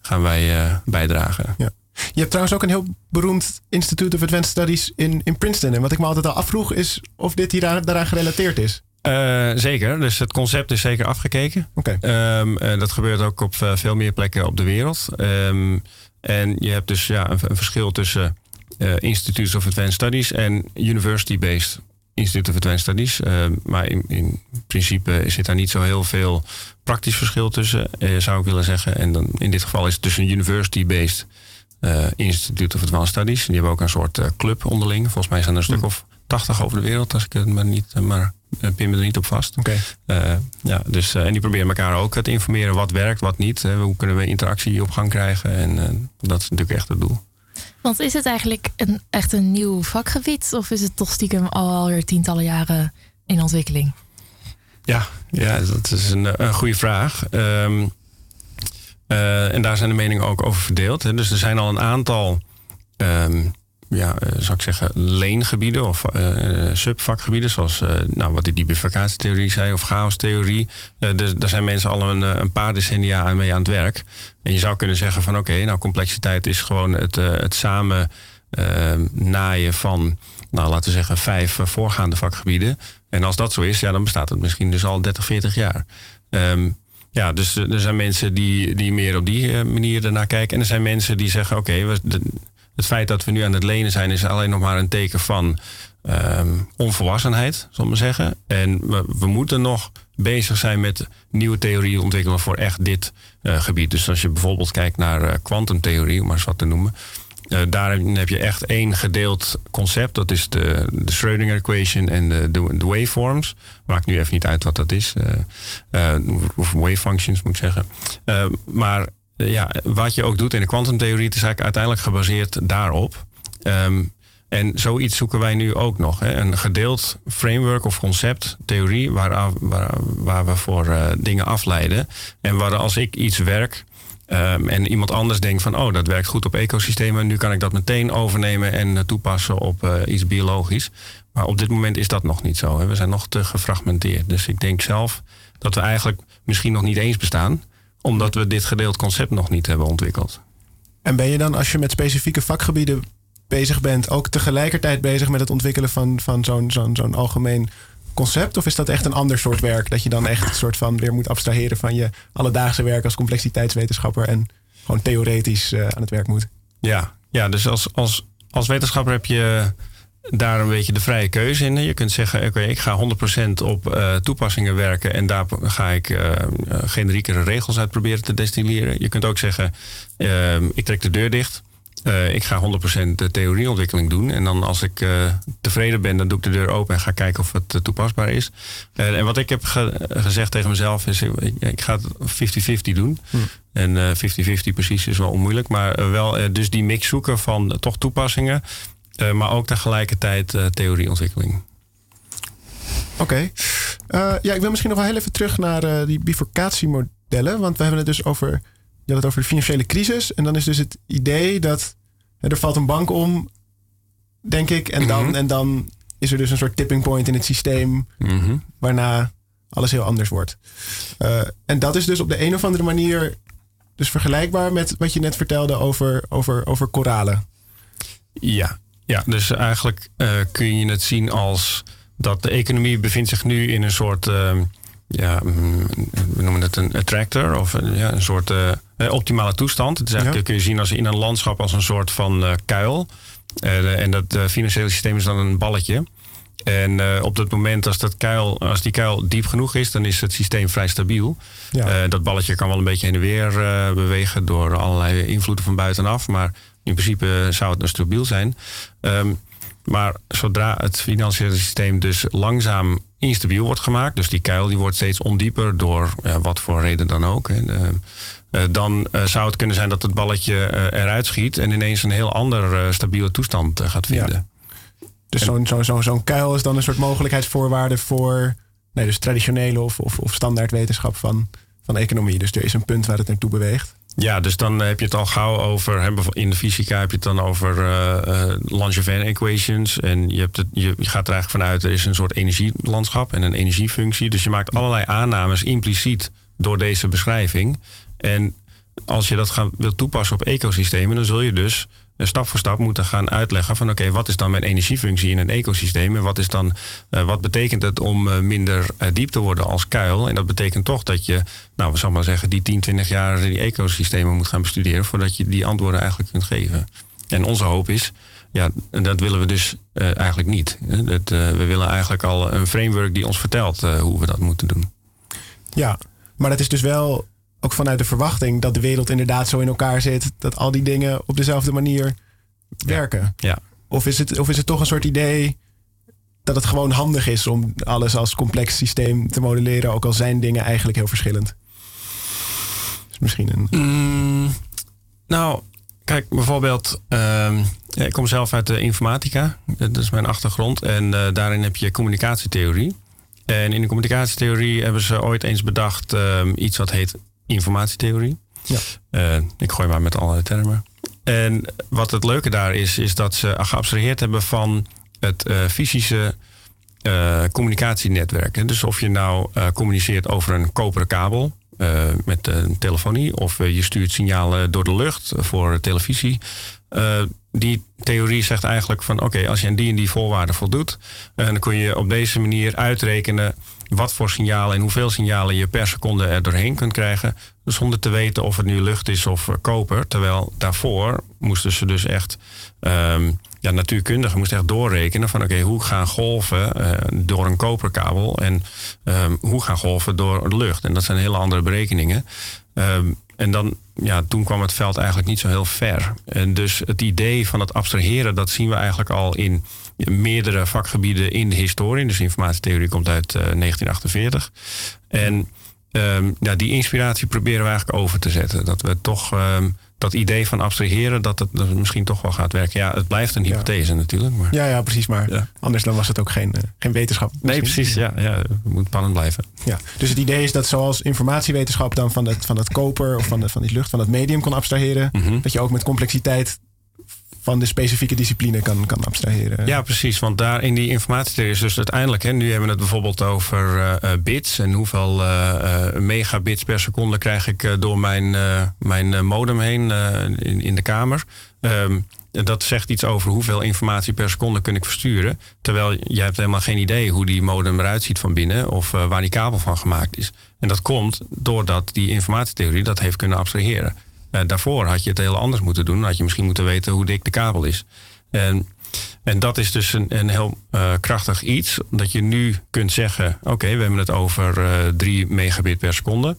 [SPEAKER 2] gaan wij bijdragen.
[SPEAKER 1] Ja. Je hebt trouwens ook een heel beroemd Institute of Advanced Studies in, in Princeton. En wat ik me altijd al afvroeg is of dit hier daaraan gerelateerd is.
[SPEAKER 2] Uh, zeker, dus het concept is zeker afgekeken.
[SPEAKER 1] Oké.
[SPEAKER 2] Um, dat gebeurt ook op veel meer plekken op de wereld. Um, en je hebt dus ja, een, een verschil tussen uh, Institutes of Advanced Studies en University-based Institute of Advanced Studies. Uh, maar in, in, principe zit daar niet zo heel veel praktisch verschil tussen, uh, zou ik willen zeggen. En dan in dit geval is het tussen University-based Institute of Advanced Studies. Die hebben ook een soort club onderling. Volgens mij zijn er een stuk hm. of tachtig over de wereld, als ik het maar niet. maar pin me er niet op vast.
[SPEAKER 1] Oké.
[SPEAKER 2] ja, dus, en die proberen elkaar ook te informeren wat werkt, wat niet. hoe kunnen we interactie op gang krijgen. En dat is natuurlijk echt het doel.
[SPEAKER 4] Want is het eigenlijk een, echt een nieuw vakgebied? Of is het toch stiekem alweer tientallen jaren in ontwikkeling?
[SPEAKER 2] Ja, ja dat is een, een goede vraag. Um, uh, en daar zijn de meningen ook over verdeeld. Hè. Dus er zijn al een aantal um, ja, uh, zou ik zeggen, leengebieden of uh, subvakgebieden, zoals uh, nou, wat die bifurcatietheorie zei of chaostheorie. Daar zijn mensen al een, een, paar decennia mee aan het werk. En je zou kunnen zeggen van oké, nou complexiteit is gewoon het, het samen naaien van, nou laten we zeggen, vijf voorgaande vakgebieden. En als dat zo is, ja, dan bestaat het misschien dus al 30, 40 jaar. Um, ja, dus er zijn mensen die, die meer op die manier ernaar kijken. En er zijn mensen die zeggen: oké, okay, het feit dat we nu aan het lenen zijn, is alleen nog maar een teken van um, onvolwassenheid, zal ik maar zeggen. En we, we, moeten nog bezig zijn met nieuwe theorieën ontwikkelen voor echt dit uh, gebied. Dus als je bijvoorbeeld kijkt naar uh, kwantumtheorie, om maar eens wat te noemen. Uh, daarin heb je echt één gedeeld concept. Dat is de, de Schrödinger equation en de, de, de waveforms. Maakt nu even niet uit wat dat is. of wave functions moet ik zeggen. maar ja, wat je ook doet in de kwantumtheorie, is eigenlijk uiteindelijk gebaseerd daarop. Um, en zoiets zoeken wij nu ook nog. Hè? Een gedeeld framework of concept, theorie, waar, waar, we voor uh, dingen afleiden. En waar als ik iets werk um, en iemand anders denkt van... oh, dat werkt goed op ecosystemen, nu kan ik dat meteen overnemen en uh, toepassen op iets biologisch. Maar op dit moment is dat nog niet zo. Hè? We zijn nog te gefragmenteerd. Dus ik denk zelf dat we eigenlijk misschien nog niet eens bestaan omdat we dit gedeeld concept nog niet hebben ontwikkeld.
[SPEAKER 1] En ben je dan, als je met specifieke vakgebieden bezig bent, ook tegelijkertijd bezig met het ontwikkelen van, van zo'n zo'n zo'n algemeen concept? Of is dat echt een ander soort werk? Dat je dan echt een soort van weer moet abstraheren van je alledaagse werk als complexiteitswetenschapper en gewoon theoretisch uh, aan het werk moet?
[SPEAKER 2] Ja, ja dus als, als, als wetenschapper heb je daar een beetje de vrije keuze in. Je kunt zeggen, oké, ik ga 100% op uh, toepassingen werken en daar ga ik uh, generiekere regels uit proberen te destilleren. Je kunt ook zeggen, uh, ik trek de deur dicht. ik ga 100% de theorieontwikkeling doen. En dan als ik tevreden ben, dan doe ik de deur open en ga kijken of het toepasbaar is. en wat ik heb ge gezegd tegen mezelf is, ik, ik ga het 50-50 doen. Hm. En 50-50 precies is wel onmoeilijk. Maar wel dus die mix zoeken van toch toepassingen. Uh, maar ook tegelijkertijd uh, theorieontwikkeling.
[SPEAKER 1] Oké. Okay. Uh, ja, ik wil misschien nog wel heel even terug naar die bifurcatiemodellen. Want we hebben het dus over, je had het over de financiële crisis. En dan is dus het idee dat er valt een bank om, denk ik. En dan, mm -hmm. en dan is er dus een soort tipping point in het systeem. Mm -hmm. Waarna alles heel anders wordt. en dat is dus op de een of andere manier dus vergelijkbaar met wat je net vertelde over, over, over koralen.
[SPEAKER 2] Ja, ja, dus eigenlijk uh, kun je het zien als dat de economie bevindt zich nu in een soort, uh, ja, mm, we noemen het een attractor of een, ja, een soort uh, optimale toestand. Het is eigenlijk, ja. kun je zien als in een landschap als een soort van kuil. en dat financiële systeem is dan een balletje. En op dat moment, als, dat kuil, als die kuil diep genoeg is, dan is het systeem vrij stabiel. Ja. dat balletje kan wel een beetje heen en weer bewegen door allerlei invloeden van buitenaf. Maar in principe zou het een stabiel zijn. Um, maar zodra het financiële systeem dus langzaam instabiel wordt gemaakt, dus die kuil die wordt steeds ondieper door wat voor reden dan ook. Hè, uh, dan uh, zou het kunnen zijn dat het balletje uh, eruit schiet en ineens een heel ander stabiele toestand gaat vinden. Ja.
[SPEAKER 1] Dus zo'n zo, kuil is dan een soort mogelijkheidsvoorwaarde voor nee, dus traditionele of, of, of standaard wetenschap van, van economie. Dus er is een punt waar het naartoe beweegt.
[SPEAKER 2] Ja, dus dan heb je het al gauw over. In de fysica heb je het dan over uh, Langevin equations. En je, hebt het, je, gaat er eigenlijk vanuit, er is een soort energielandschap en een energiefunctie. Dus je maakt allerlei aannames impliciet door deze beschrijving. En als je dat gaan, wilt toepassen op ecosystemen, dan zul je dus stap voor stap moeten gaan uitleggen van oké, wat is dan mijn energiefunctie in een ecosysteem en wat, is dan, uh, wat betekent het om uh, minder diep te worden als kuil? En dat betekent toch dat je, nou we zal maar zeggen, die 10, 20 jaar die ecosystemen moet gaan bestuderen voordat je die antwoorden eigenlijk kunt geven. En onze hoop is, ja, dat willen we dus eigenlijk niet. Dat, we willen eigenlijk al een framework die ons vertelt hoe we dat moeten doen.
[SPEAKER 1] Ja, maar dat is dus wel ook vanuit de verwachting dat de wereld inderdaad zo in elkaar zit dat al die dingen op dezelfde manier werken.
[SPEAKER 2] Ja.
[SPEAKER 1] Of, is het, of is het toch een soort idee dat het gewoon handig is om alles als complex systeem te modelleren, ook al zijn dingen eigenlijk heel verschillend? Is misschien een.
[SPEAKER 2] Mm, nou, kijk, bijvoorbeeld, uh, ik kom zelf uit de informatica, dat is mijn achtergrond, en uh, daarin heb je communicatietheorie. En in de communicatietheorie hebben ze ooit eens bedacht uh, iets wat heet informatietheorie.
[SPEAKER 1] Ja.
[SPEAKER 2] Uh, ik gooi maar met allerlei termen. En wat het leuke daar is, is dat ze geabstraheerd hebben van het uh, fysische uh, communicatienetwerk. Dus of je nou communiceert over een koperen kabel met een telefonie, of je stuurt signalen door de lucht voor televisie. die theorie zegt eigenlijk van oké, als je aan die en die voorwaarden voldoet, dan kun je op deze manier uitrekenen wat voor signalen en hoeveel signalen je per seconde er doorheen kunt krijgen. Zonder te weten of het nu lucht is of koper. Terwijl daarvoor moesten ze dus echt. Um, ja, natuurkundigen moesten echt doorrekenen van oké, hoe gaan golven uh, door een koperkabel en um, hoe gaan golven door de lucht. En dat zijn hele andere berekeningen. Um, en dan, ja, toen kwam het veld eigenlijk niet zo heel ver. En dus het idee van het abstraheren, dat zien we eigenlijk al in meerdere vakgebieden in de historie. Dus informatietheorie komt uit uh, 1948. En um, ja, die inspiratie proberen we eigenlijk over te zetten. Dat we toch um, dat idee van abstraheren, dat het, misschien toch wel gaat werken. Ja, het blijft een hypothese
[SPEAKER 1] ja.
[SPEAKER 2] natuurlijk. Maar...
[SPEAKER 1] Ja, ja, precies. Maar ja. anders dan was het ook geen, uh, geen wetenschap.
[SPEAKER 2] Nee, precies. Ja, ja, het moet spannend blijven.
[SPEAKER 1] Ja. Dus het idee is dat zoals informatiewetenschap dan van dat, van dat koper of van, de, van die lucht, van dat medium kon abstraheren,
[SPEAKER 2] Mhm.
[SPEAKER 1] mm -hmm. dat je ook met complexiteit van de specifieke discipline kan, kan abstraheren.
[SPEAKER 2] Ja, precies. Want daar in die informatietheorie is dus uiteindelijk... Hè, nu hebben we het bijvoorbeeld over uh, bits... en hoeveel uh, megabits per seconde krijg ik door mijn, mijn modem heen in, in de kamer. Um, dat zegt iets over hoeveel informatie per seconde kun ik versturen. Terwijl je hebt helemaal geen idee hoe die modem eruit ziet van binnen... of waar die kabel van gemaakt is. En dat komt doordat die informatietheorie dat heeft kunnen abstraheren. Uh, daarvoor had je het heel anders moeten doen. Had je misschien moeten weten hoe dik de kabel is. En, en dat is dus een, een heel uh, krachtig iets. Dat je nu kunt zeggen: Oké, we hebben het over uh, 3 megabit per seconde.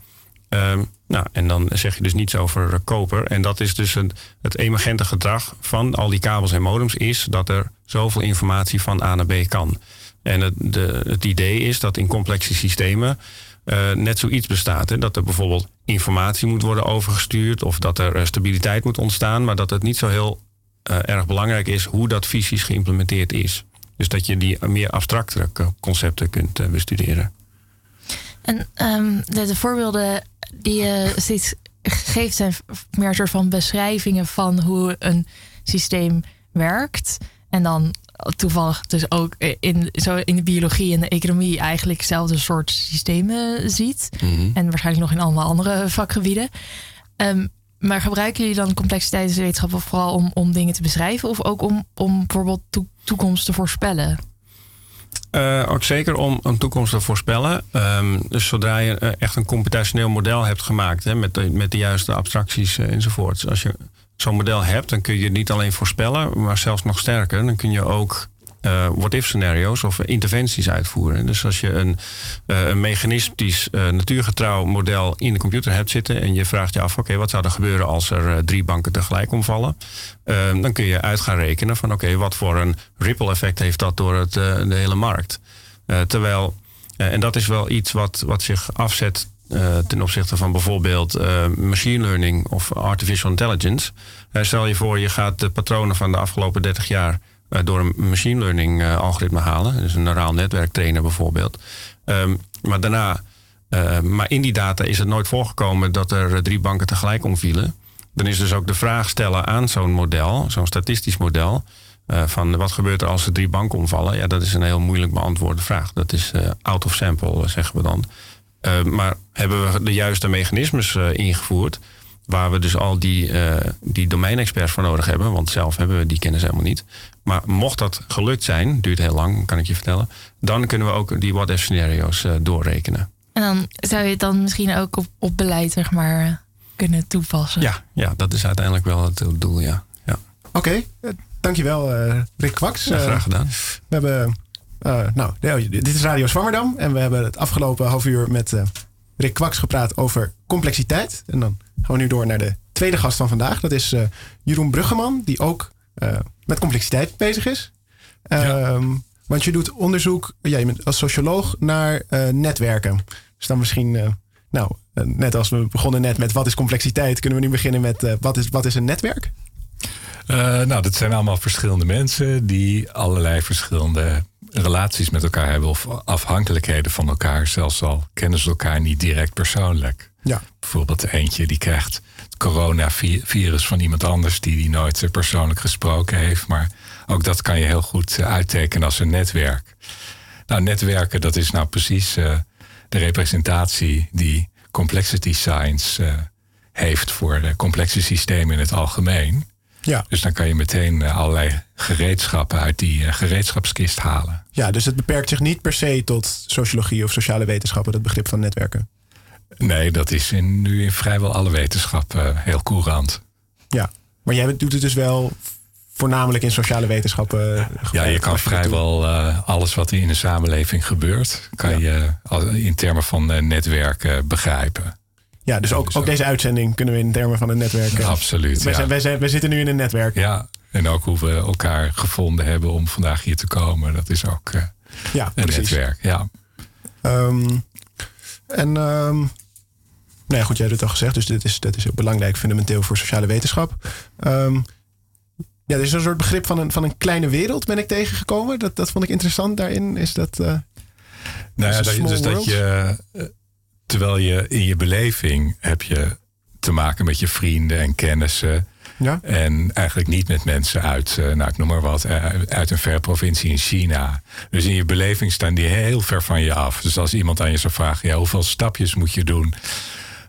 [SPEAKER 2] Um, nou, en dan zeg je dus niets over koper. En dat is dus een, het emergente gedrag van al die kabels en modems, is dat er zoveel informatie van A naar B kan. En het, de, het idee is dat in complexe systemen. Uh, net zoiets bestaat. Hè? Dat er bijvoorbeeld informatie moet worden overgestuurd of dat er uh, stabiliteit moet ontstaan, maar dat het niet zo heel uh, erg belangrijk is hoe dat fysisch geïmplementeerd is. Dus dat je die meer abstractere concepten kunt bestuderen.
[SPEAKER 4] En um, de, de, voorbeelden die je steeds geeft zijn meer soort van beschrijvingen van hoe een systeem werkt. En dan toevallig dus ook in, zo in de biologie en de economie eigenlijk hetzelfde soort systemen ziet.
[SPEAKER 2] Mm -hmm.
[SPEAKER 4] En waarschijnlijk nog in allemaal andere vakgebieden. Um, maar gebruiken jullie dan complexiteitswetenschappen vooral om, om dingen te beschrijven of ook om, om bijvoorbeeld to toekomst te voorspellen?
[SPEAKER 2] Uh, ook zeker om een toekomst te voorspellen. Um, dus zodra je uh, echt een computationeel model hebt gemaakt hè, met, de, met de juiste abstracties uh, enzovoort. Als je zo'n model hebt, dan kun je niet alleen voorspellen, maar zelfs nog sterker. Dan kun je ook uh, what-if scenario's of interventies uitvoeren. Dus als je een, uh, een mechanistisch uh, natuurgetrouw model in de computer hebt zitten en je vraagt je af, oké, wat zou er gebeuren als er drie banken tegelijk omvallen? dan kun je uit gaan rekenen van, oké, wat voor een ripple effect heeft dat door het, de hele markt? terwijl, en dat is wel iets wat, wat zich afzet uh, ten opzichte van bijvoorbeeld uh, machine learning of artificial intelligence. Uh, stel je voor, je gaat de patronen van de afgelopen 30 jaar door een machine learning algoritme halen. Dus een neuraal netwerk trainen bijvoorbeeld. Um, maar daarna, maar in die data is het nooit voorgekomen dat er drie banken tegelijk omvielen. Dan is dus ook de vraag stellen aan zo'n model, zo'n statistisch model. van wat gebeurt er als er drie banken omvallen? Ja, dat is een heel moeilijk beantwoorde vraag. Dat is out of sample, zeggen we dan. Uh, maar hebben we de juiste mechanismes uh, ingevoerd, waar we dus al die, uh, die domeinexperts voor nodig hebben. Want zelf hebben we die kennis helemaal niet. Maar mocht dat gelukt zijn, duurt heel lang, kan ik je vertellen. Dan kunnen we ook die what-if scenario's uh, doorrekenen.
[SPEAKER 4] En dan zou je het dan misschien ook op, op beleid, zeg maar, kunnen toepassen.
[SPEAKER 2] Ja, ja, dat is uiteindelijk wel het doel, ja. ja.
[SPEAKER 1] Oké, okay, dankjewel Rick Kwaks.
[SPEAKER 2] Ja, graag gedaan.
[SPEAKER 1] we hebben, nou, dit is Radio Zwammerdam. En we hebben het afgelopen half uur met Rick Kwaks gepraat over complexiteit. En dan gaan we nu door naar de tweede gast van vandaag. Dat is uh, Jeroen Bruggeman, die ook met complexiteit bezig is. Um, Want je doet onderzoek, ja, bent als socioloog, naar netwerken. Dus dan misschien, nou, net als we begonnen net met wat is complexiteit, kunnen we nu beginnen met wat, is, wat is een netwerk?
[SPEAKER 3] nou, dat zijn allemaal verschillende mensen die allerlei verschillende relaties met elkaar hebben of afhankelijkheden van elkaar, zelfs al kennen ze elkaar niet direct persoonlijk.
[SPEAKER 1] Ja.
[SPEAKER 3] Bijvoorbeeld eentje die krijgt het coronavirus van iemand anders die die nooit persoonlijk gesproken heeft. Maar ook dat kan je heel goed eh, uittekenen als een netwerk. Nou, netwerken, dat is nou precies uh, de representatie die complexity science uh, heeft voor de complexe systemen in het algemeen.
[SPEAKER 1] Ja.
[SPEAKER 3] Dus dan kan je meteen allerlei gereedschappen uit die gereedschapskist halen.
[SPEAKER 1] Ja, dus het beperkt zich niet per se tot sociologie of sociale wetenschappen, dat begrip van netwerken.
[SPEAKER 3] Nee, dat is in, nu in vrijwel alle wetenschappen uh, heel courant.
[SPEAKER 1] Ja, maar jij doet het dus wel voornamelijk in sociale wetenschappen.
[SPEAKER 3] Uh, ja, je kan vrijwel uh, alles wat er in de samenleving gebeurt, kan ja. je in termen van netwerken begrijpen.
[SPEAKER 1] Ja, dus ook, ook deze uitzending kunnen we in termen van een netwerk.
[SPEAKER 3] Absoluut.
[SPEAKER 1] Wij,
[SPEAKER 3] ja.
[SPEAKER 1] zijn, wij, zijn, wij zitten nu in een netwerk.
[SPEAKER 3] Ja, en ook hoe we elkaar gevonden hebben om vandaag hier te komen. Dat is ook
[SPEAKER 1] ja,
[SPEAKER 3] een precies. netwerk. Ja.
[SPEAKER 1] Um, en um, nou ja, goed, jij hebt het al gezegd, dus dit is, dat is heel belangrijk, fundamenteel voor sociale wetenschap. Um, ja, er is een soort begrip van een, van een kleine wereld, ben ik tegengekomen. Dat, dat vond ik interessant daarin. Is dat. Uh,
[SPEAKER 3] nou ja, dat, dus dat je. Terwijl je in je beleving heb je te maken met je vrienden en kennissen.
[SPEAKER 1] Ja?
[SPEAKER 3] En eigenlijk niet met mensen uit, nou ik noem maar wat, uit een ver provincie in China. Dus in je beleving staan die heel ver van je af. Dus als iemand aan je zou vragen, ja, hoeveel stapjes moet je doen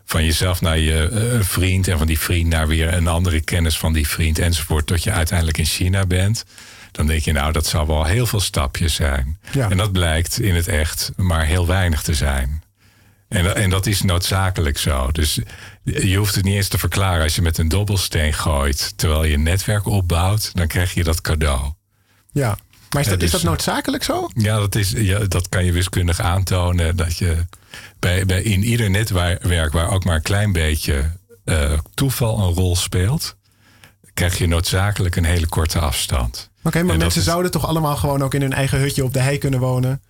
[SPEAKER 3] van jezelf naar je uh, vriend en van die vriend naar weer een andere kennis van die vriend enzovoort, tot je uiteindelijk in China bent. Dan denk je, nou, dat zal wel heel veel stapjes zijn.
[SPEAKER 1] Ja.
[SPEAKER 3] En dat blijkt in het echt maar heel weinig te zijn. En, en dat is noodzakelijk zo. Dus je hoeft het niet eens te verklaren. Als je met een dobbelsteen gooit terwijl je een netwerk opbouwt, dan krijg je dat cadeau.
[SPEAKER 1] Ja, maar is dat, dus, is dat noodzakelijk zo?
[SPEAKER 3] Ja, dat, is, ja, dat kan je wiskundig aantonen. Dat je bij, bij in ieder netwerk waar ook maar een klein beetje uh, toeval een rol speelt, krijg je noodzakelijk een hele korte afstand.
[SPEAKER 1] Oké, okay, maar en mensen is... zouden toch allemaal gewoon ook in hun eigen hutje op de hei kunnen wonen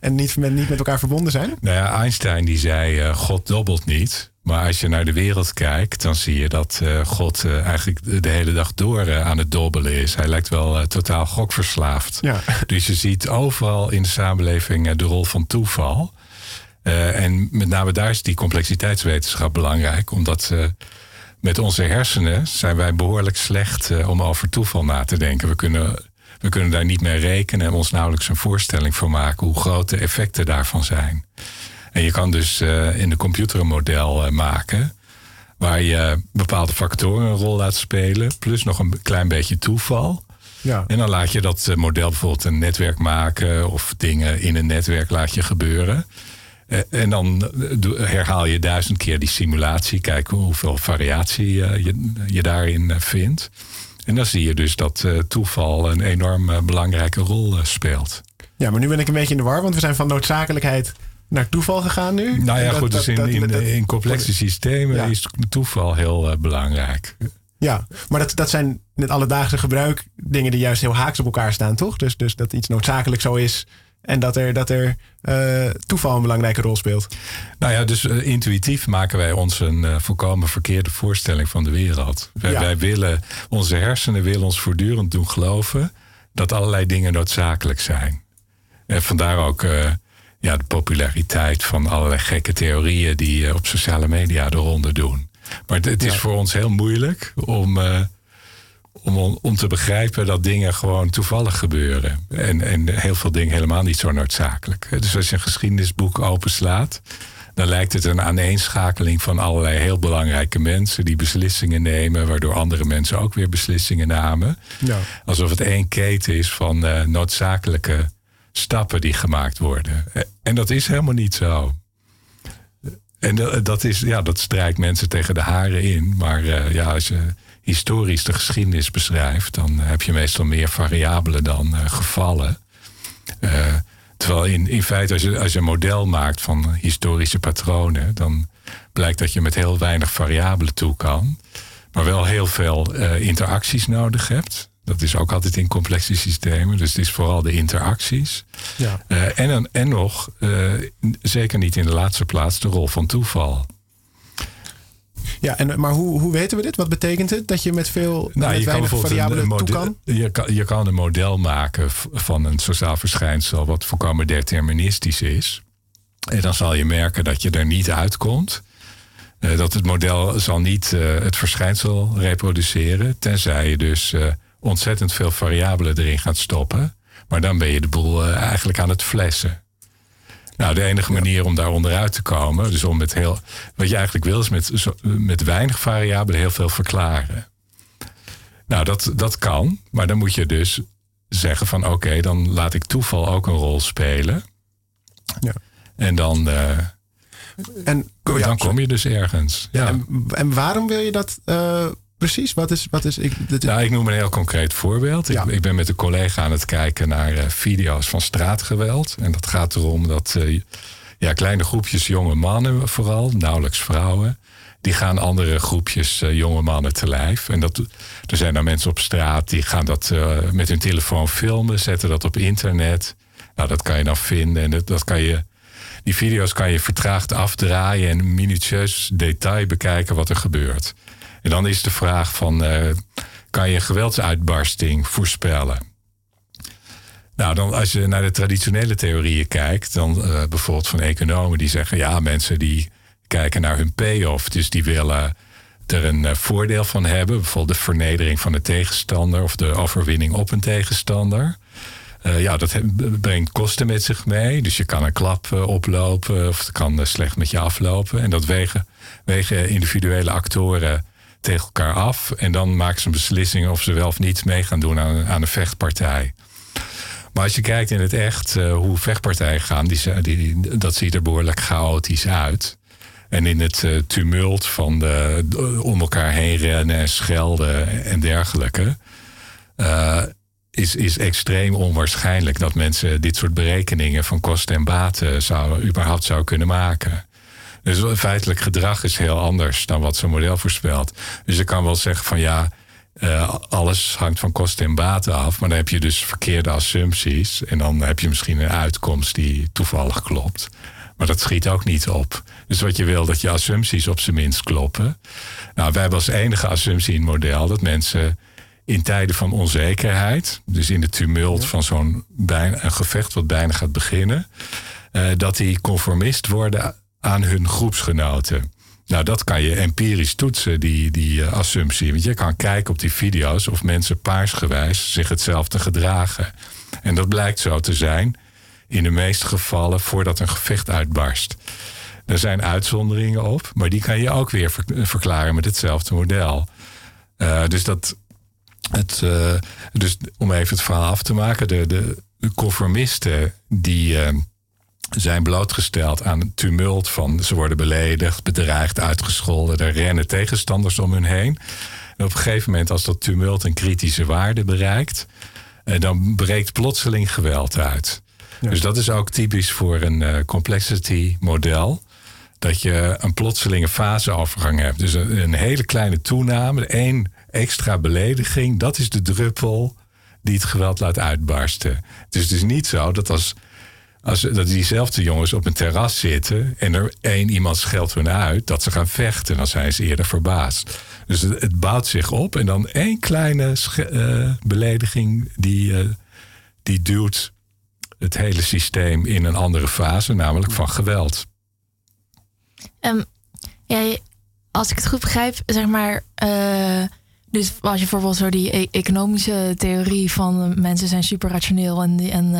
[SPEAKER 1] en niet met, niet met elkaar verbonden zijn?
[SPEAKER 3] Nou ja, Einstein die zei: uh, God dobbelt niet. Maar als je naar de wereld kijkt, dan zie je dat uh, God uh, eigenlijk de hele dag door uh, aan het dobbelen is. Hij lijkt wel totaal gokverslaafd.
[SPEAKER 1] Ja.
[SPEAKER 3] Dus je ziet overal in de samenleving de rol van toeval. en met name daar is die complexiteitswetenschap belangrijk, omdat met onze hersenen zijn wij behoorlijk slecht om over toeval na te denken. We kunnen, we kunnen daar niet mee rekenen en ons nauwelijks een voorstelling voor maken hoe groot de effecten daarvan zijn. En je kan dus uh, in de computer een model uh, maken. Waar je bepaalde factoren een rol laat spelen. Plus nog een klein beetje toeval.
[SPEAKER 1] Ja.
[SPEAKER 3] En dan laat je dat model bijvoorbeeld een netwerk maken. Of dingen in een netwerk laat je gebeuren. En dan herhaal je duizend keer die simulatie. Kijken hoeveel variatie je, je daarin vindt. En dan zie je dus dat toeval een enorm belangrijke rol speelt.
[SPEAKER 1] Ja, maar nu ben ik een beetje in de war. Want we zijn van noodzakelijkheid naar toeval gegaan nu.
[SPEAKER 3] Nou ja,
[SPEAKER 1] dat,
[SPEAKER 3] goed, dus
[SPEAKER 1] dat,
[SPEAKER 3] in,
[SPEAKER 1] dat,
[SPEAKER 3] in, in complexe systemen ja. is toeval heel uh, belangrijk.
[SPEAKER 1] Ja, maar dat, dat zijn net alledaagse gebruik dingen die juist heel haaks op elkaar staan, toch? Dus, dus dat iets noodzakelijk zo is en dat er, dat er uh, toeval een belangrijke rol speelt.
[SPEAKER 3] Nou ja, dus uh, intuïtief maken wij ons een volkomen verkeerde voorstelling van de wereld. Wij,
[SPEAKER 1] Ja.
[SPEAKER 3] wij willen, onze hersenen willen ons voortdurend doen geloven dat allerlei dingen noodzakelijk zijn. En vandaar ook ja, de populariteit van allerlei gekke theorieën die uh, op sociale media de ronde doen. Maar het is
[SPEAKER 1] Ja.
[SPEAKER 3] voor ons heel moeilijk om, uh, om, om te begrijpen dat dingen gewoon toevallig gebeuren. En, en heel veel dingen helemaal niet zo noodzakelijk. Dus als je een geschiedenisboek openslaat, dan lijkt het een aaneenschakeling van allerlei heel belangrijke mensen die beslissingen nemen, waardoor andere mensen ook weer beslissingen namen. Ja. Alsof het één keten is van uh, noodzakelijke stappen die gemaakt worden. En dat is helemaal niet zo. En dat, is, ja, dat strijkt mensen tegen de haren in. Maar uh, ja, als je historisch de geschiedenis beschrijft, dan heb je meestal meer variabelen dan uh, gevallen. Uh, terwijl in, in feite, als je, als je een model maakt van historische patronen, dan blijkt dat je met heel weinig variabelen toe kan, maar wel heel veel interacties nodig hebt. Dat is ook altijd in complexe systemen. Dus het is vooral de interacties. Ja. Uh, en, en nog, uh, zeker niet in de laatste plaats, de rol van toeval.
[SPEAKER 1] Ja, en, maar hoe, hoe weten we dit? Wat betekent het dat je met veel nou, met je weinig variabelen toe kan?
[SPEAKER 3] Je, kan? je kan een model maken van een sociaal verschijnsel wat volkomen deterministisch is. En dan zal je merken dat je er niet uitkomt. Uh, dat het model zal niet het verschijnsel reproduceren, tenzij je dus ontzettend veel variabelen erin gaat stoppen. Maar dan ben je de boel eh, eigenlijk aan het flessen. Nou, de enige manier om daar onderuit te komen, dus om met heel. Wat je eigenlijk wil, is met, met weinig variabelen heel veel verklaren. Nou, dat, dat kan, maar dan moet je dus zeggen van oké, dan laat ik toeval ook een rol spelen. Ja. En dan. Uh, en, dan kom je dus ergens. Ja.
[SPEAKER 1] En, en waarom wil je dat uh, Precies, wat is. Wat is ik,
[SPEAKER 3] Nou, ik noem een heel concreet voorbeeld. Ik, ik, ben met een collega aan het kijken naar uh, video's van straatgeweld. En dat gaat erom dat uh, ja, kleine groepjes jonge mannen, vooral, nauwelijks vrouwen. Die gaan andere groepjes uh, jonge mannen te lijf. En dat, er zijn dan mensen op straat die gaan dat met hun telefoon filmen, zetten dat op internet. Nou, dat kan je dan vinden en dat, dat kan je die video's kan je vertraagd afdraaien en minutieus detail bekijken wat er gebeurt. En dan is de vraag van, uh, kan je geweldsuitbarsting voorspellen? Nou, dan als je naar de traditionele theorieën kijkt, dan uh, bijvoorbeeld van economen die zeggen, ja, mensen die kijken naar hun payoff, dus die willen er een uh, voordeel van hebben, bijvoorbeeld de vernedering van de tegenstander of de overwinning op een tegenstander. Ja, dat brengt kosten met zich mee. Dus je kan een klap oplopen of het kan slecht met je aflopen. En dat wegen, wegen individuele actoren tegen elkaar af. En dan maken ze een beslissing of ze wel of niet mee gaan doen aan, aan een vechtpartij. Maar als je kijkt in het echt uh, hoe vechtpartijen gaan, die, die, dat ziet er behoorlijk chaotisch uit. En in het uh, tumult van de, om elkaar heen rennen en schelden en dergelijke. Uh, is, is extreem onwaarschijnlijk dat mensen dit soort berekeningen van kosten en baten überhaupt zou kunnen maken. Dus feitelijk gedrag is heel anders dan wat zo'n model voorspelt. Dus je kan wel zeggen van ja, uh, alles hangt van kosten en baten af. Maar dan heb je dus verkeerde assumpties. En dan heb je misschien een uitkomst die toevallig klopt. Maar dat schiet ook niet op. Dus wat je wil, dat je assumpties op zijn minst kloppen. Nou, wij hebben als enige assumptie in het model dat mensen in tijden van onzekerheid, dus in de tumult van zo'n een gevecht wat bijna gaat beginnen, uh, dat die conformist worden aan hun groepsgenoten. Nou, dat kan je empirisch toetsen, die, die uh, assumptie. Want je kan kijken op die video's of mensen paarsgewijs zich hetzelfde gedragen. En dat blijkt zo te zijn in de meeste gevallen voordat een gevecht uitbarst. Er zijn uitzonderingen op, maar die kan je ook weer verklaren met hetzelfde model. Uh, dus dat. Het, dus om even het verhaal af te maken, de, de conformisten die zijn blootgesteld aan een tumult van ze worden beledigd, bedreigd, uitgescholden. Er rennen tegenstanders om hun heen. En op een gegeven moment, als dat tumult een kritische waarde bereikt, eh, dan breekt plotseling geweld uit. Dus dat is ook typisch voor een uh, complexity model. Dat je een plotselinge faseovergang hebt. Dus een, een hele kleine toename, één extra belediging, dat is de druppel die het geweld laat uitbarsten. Dus het is niet zo dat als als dat diezelfde jongens op een terras zitten en er één iemand scheldt hun uit, dat ze gaan vechten, dan zijn ze eerder verbaasd. Dus het, bouwt zich op en dan één kleine uh, belediging die, uh, die duwt het hele systeem in een andere fase, namelijk van geweld.
[SPEAKER 4] Um, ja, als ik het goed begrijp, zeg maar. Uh, dus als je bijvoorbeeld zo die e-, economische theorie van mensen zijn super rationeel en, en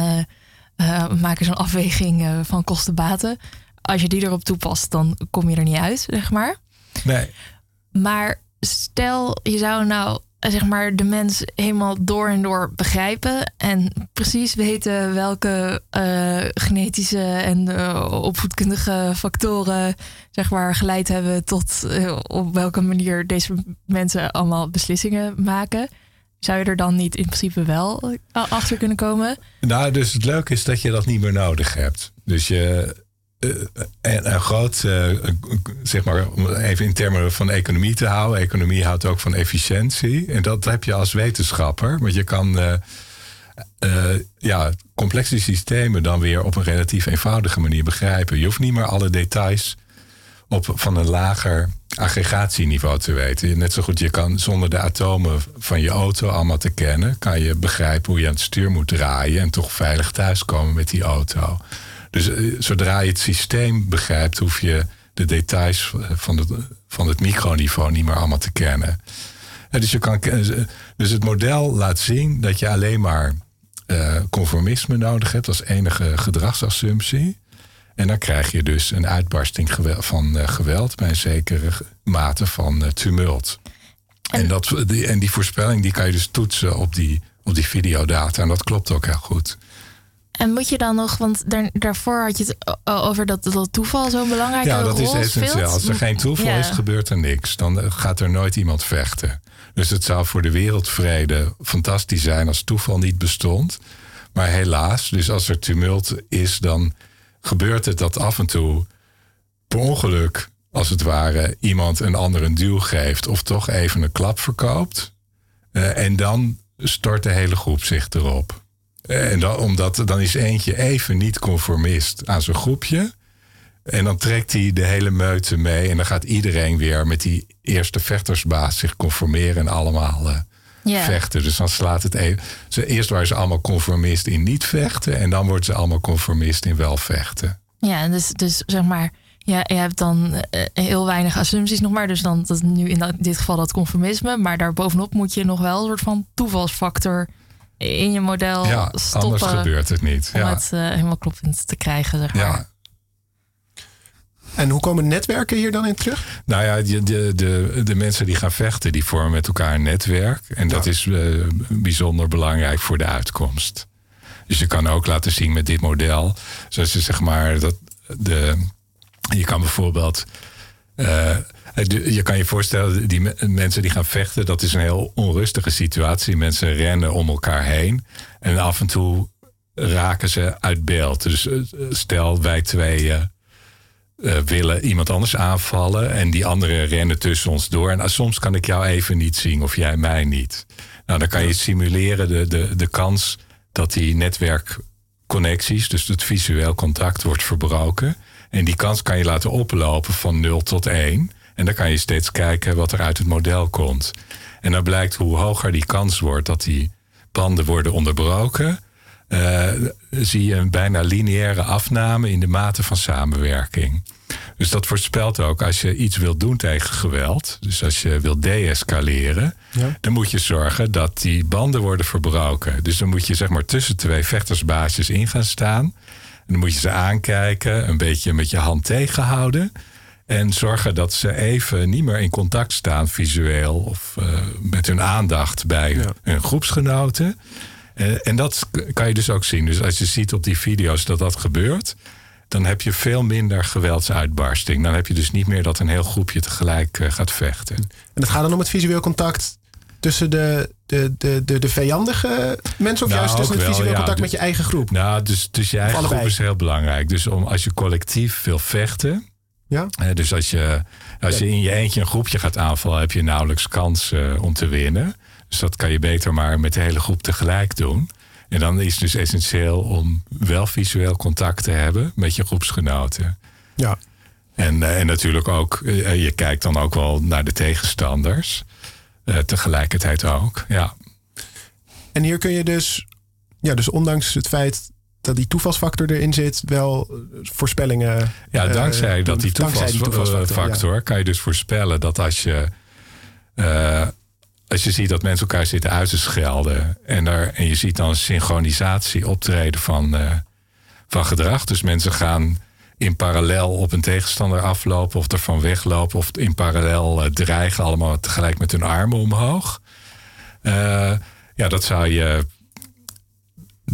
[SPEAKER 4] uh, maken zo'n afweging uh, van kosten-baten. als je die erop toepast, dan kom je er niet uit, zeg maar.
[SPEAKER 3] Nee.
[SPEAKER 4] Maar stel, je zou nou zeg maar de mens helemaal door en door begrijpen en precies weten welke uh, genetische en uh, opvoedkundige factoren zeg maar geleid hebben tot uh, op welke manier deze mensen allemaal beslissingen maken. Zou je er dan niet in principe wel achter kunnen komen?
[SPEAKER 3] Nou, dus het leuke is dat je dat niet meer nodig hebt. Dus je, en een groot, zeg maar, om even in termen van economie te houden. Economie houdt ook van efficiëntie. En dat heb je als wetenschapper. Want je kan ja, complexe systemen dan weer op een relatief eenvoudige manier begrijpen. Je hoeft niet meer alle details op, van een lager aggregatieniveau te weten. Net zo goed, je kan zonder de atomen van je auto allemaal te kennen, kan je begrijpen hoe je aan het stuur moet draaien en toch veilig thuiskomen met die auto. Dus eh, zodra je het systeem begrijpt, hoef je de details van het, van het microniveau niet meer allemaal te kennen. dus, je kan, dus het model laat zien dat je alleen maar conformisme nodig hebt als enige gedragsassumptie. En dan krijg je dus een uitbarsting van uh, geweld bij een zekere mate van uh, tumult. En, en, dat, die, en die voorspelling die kan je dus toetsen op die, op die videodata. En dat klopt ook heel goed.
[SPEAKER 4] En moet je dan nog, want daar, daarvoor had je het over dat, dat toeval zo'n belangrijke rol speelt. Ja, dat is essentieel.
[SPEAKER 3] Als er geen toeval is, gebeurt er niks. Dan gaat er nooit iemand vechten. Dus het zou voor de wereldvrede fantastisch zijn als toeval niet bestond. Maar helaas, dus als er tumult is, dan gebeurt het dat af en toe per ongeluk, als het ware, iemand een ander een duw geeft of toch even een klap verkoopt. Uh, en dan stort de hele groep zich erop. En dan, omdat dan is eentje even niet conformist aan zijn groepje. En dan trekt hij de hele meute mee. En dan gaat iedereen weer met die eerste vechtersbaas zich conformeren en allemaal uh, vechten. Dus dan slaat het even. eerst waren ze allemaal conformist in niet vechten. En dan worden ze allemaal conformist in wel vechten.
[SPEAKER 4] Ja, dus, dus zeg maar. Ja, je hebt dan uh, heel weinig assumpties nog maar. Dus dan dat nu in dit geval dat conformisme. Maar daarbovenop moet je nog wel een soort van toevalsfactor in je model
[SPEAKER 3] ja,
[SPEAKER 4] stoppen.
[SPEAKER 3] Anders gebeurt het niet.
[SPEAKER 4] Om
[SPEAKER 3] ja.
[SPEAKER 4] het uh, helemaal kloppend te krijgen, zeg maar. Ja.
[SPEAKER 1] En hoe komen netwerken hier dan in terug?
[SPEAKER 3] Nou ja, de, de, de, de mensen die gaan vechten, die vormen met elkaar een netwerk. En dat is uh, bijzonder belangrijk voor de uitkomst. Dus je kan ook laten zien met dit model, zoals je zeg maar, dat de, je kan bijvoorbeeld uh, je kan je voorstellen, die mensen die gaan vechten, dat is een heel onrustige situatie. Mensen rennen om elkaar heen en af en toe raken ze uit beeld. Dus eh, stel wij twee uh, willen iemand anders aanvallen en die anderen rennen tussen ons door. En soms kan ik jou even niet zien of jij mij niet. Nou, dan kan je simuleren de, de, de kans dat die netwerkconnecties, dus het visueel contact, wordt verbroken. En die kans kan je laten oplopen van 0 tot 1. En dan kan je steeds kijken wat er uit het model komt. En dan blijkt hoe hoger die kans wordt dat die banden worden onderbroken. Uh, zie je een bijna lineaire afname in de mate van samenwerking. Dus dat voorspelt ook als je iets wilt doen tegen geweld, dus als je wilt deescaleren, ja. dan moet je zorgen dat die banden worden verbroken. Dus dan moet je zeg maar tussen twee vechtersbaasjes in gaan staan. En dan moet je ze aankijken, een beetje met je hand tegenhouden. En zorgen dat ze even niet meer in contact staan, visueel of uh, met hun aandacht bij ja. hun groepsgenoten. Uh, en dat kan je dus ook zien. Dus als je ziet op die video's dat dat gebeurt, dan heb je veel minder geweldsuitbarsting. Dan heb je dus niet meer dat een heel groepje tegelijk uh, gaat vechten. En
[SPEAKER 1] het gaat dan om het visueel contact tussen de, de, de, de, de vijandige mensen of nou, juist tussen het visueel wel, contact ja, met je eigen groep?
[SPEAKER 3] Nou, dus, dus je eigen groep is heel belangrijk. Dus om, als je collectief wil vechten, ja? Uh, dus als je, als je in je eentje een groepje gaat aanvallen, heb je nauwelijks kans uh, om te winnen. Dus dat kan je beter maar met de hele groep tegelijk doen. En dan is het dus essentieel om wel visueel contact te hebben met je groepsgenoten.
[SPEAKER 1] Ja.
[SPEAKER 3] En, uh, en natuurlijk ook, je kijkt dan ook wel naar de tegenstanders. tegelijkertijd ook, ja.
[SPEAKER 1] En hier kun je dus, ja, dus ondanks het feit dat die toevalsfactor erin zit, wel voorspellingen.
[SPEAKER 3] Ja, dankzij uh, dat die, toevalsfactor ja. kan je dus voorspellen dat als je. Uh, als je ziet dat mensen elkaar zitten uit te schelden. En, er, en je ziet dan synchronisatie optreden van, uh, van gedrag. Dus mensen gaan in parallel op een tegenstander aflopen of ervan weglopen of in parallel uh, dreigen, allemaal tegelijk met hun armen omhoog. Uh, ja, dat zou je,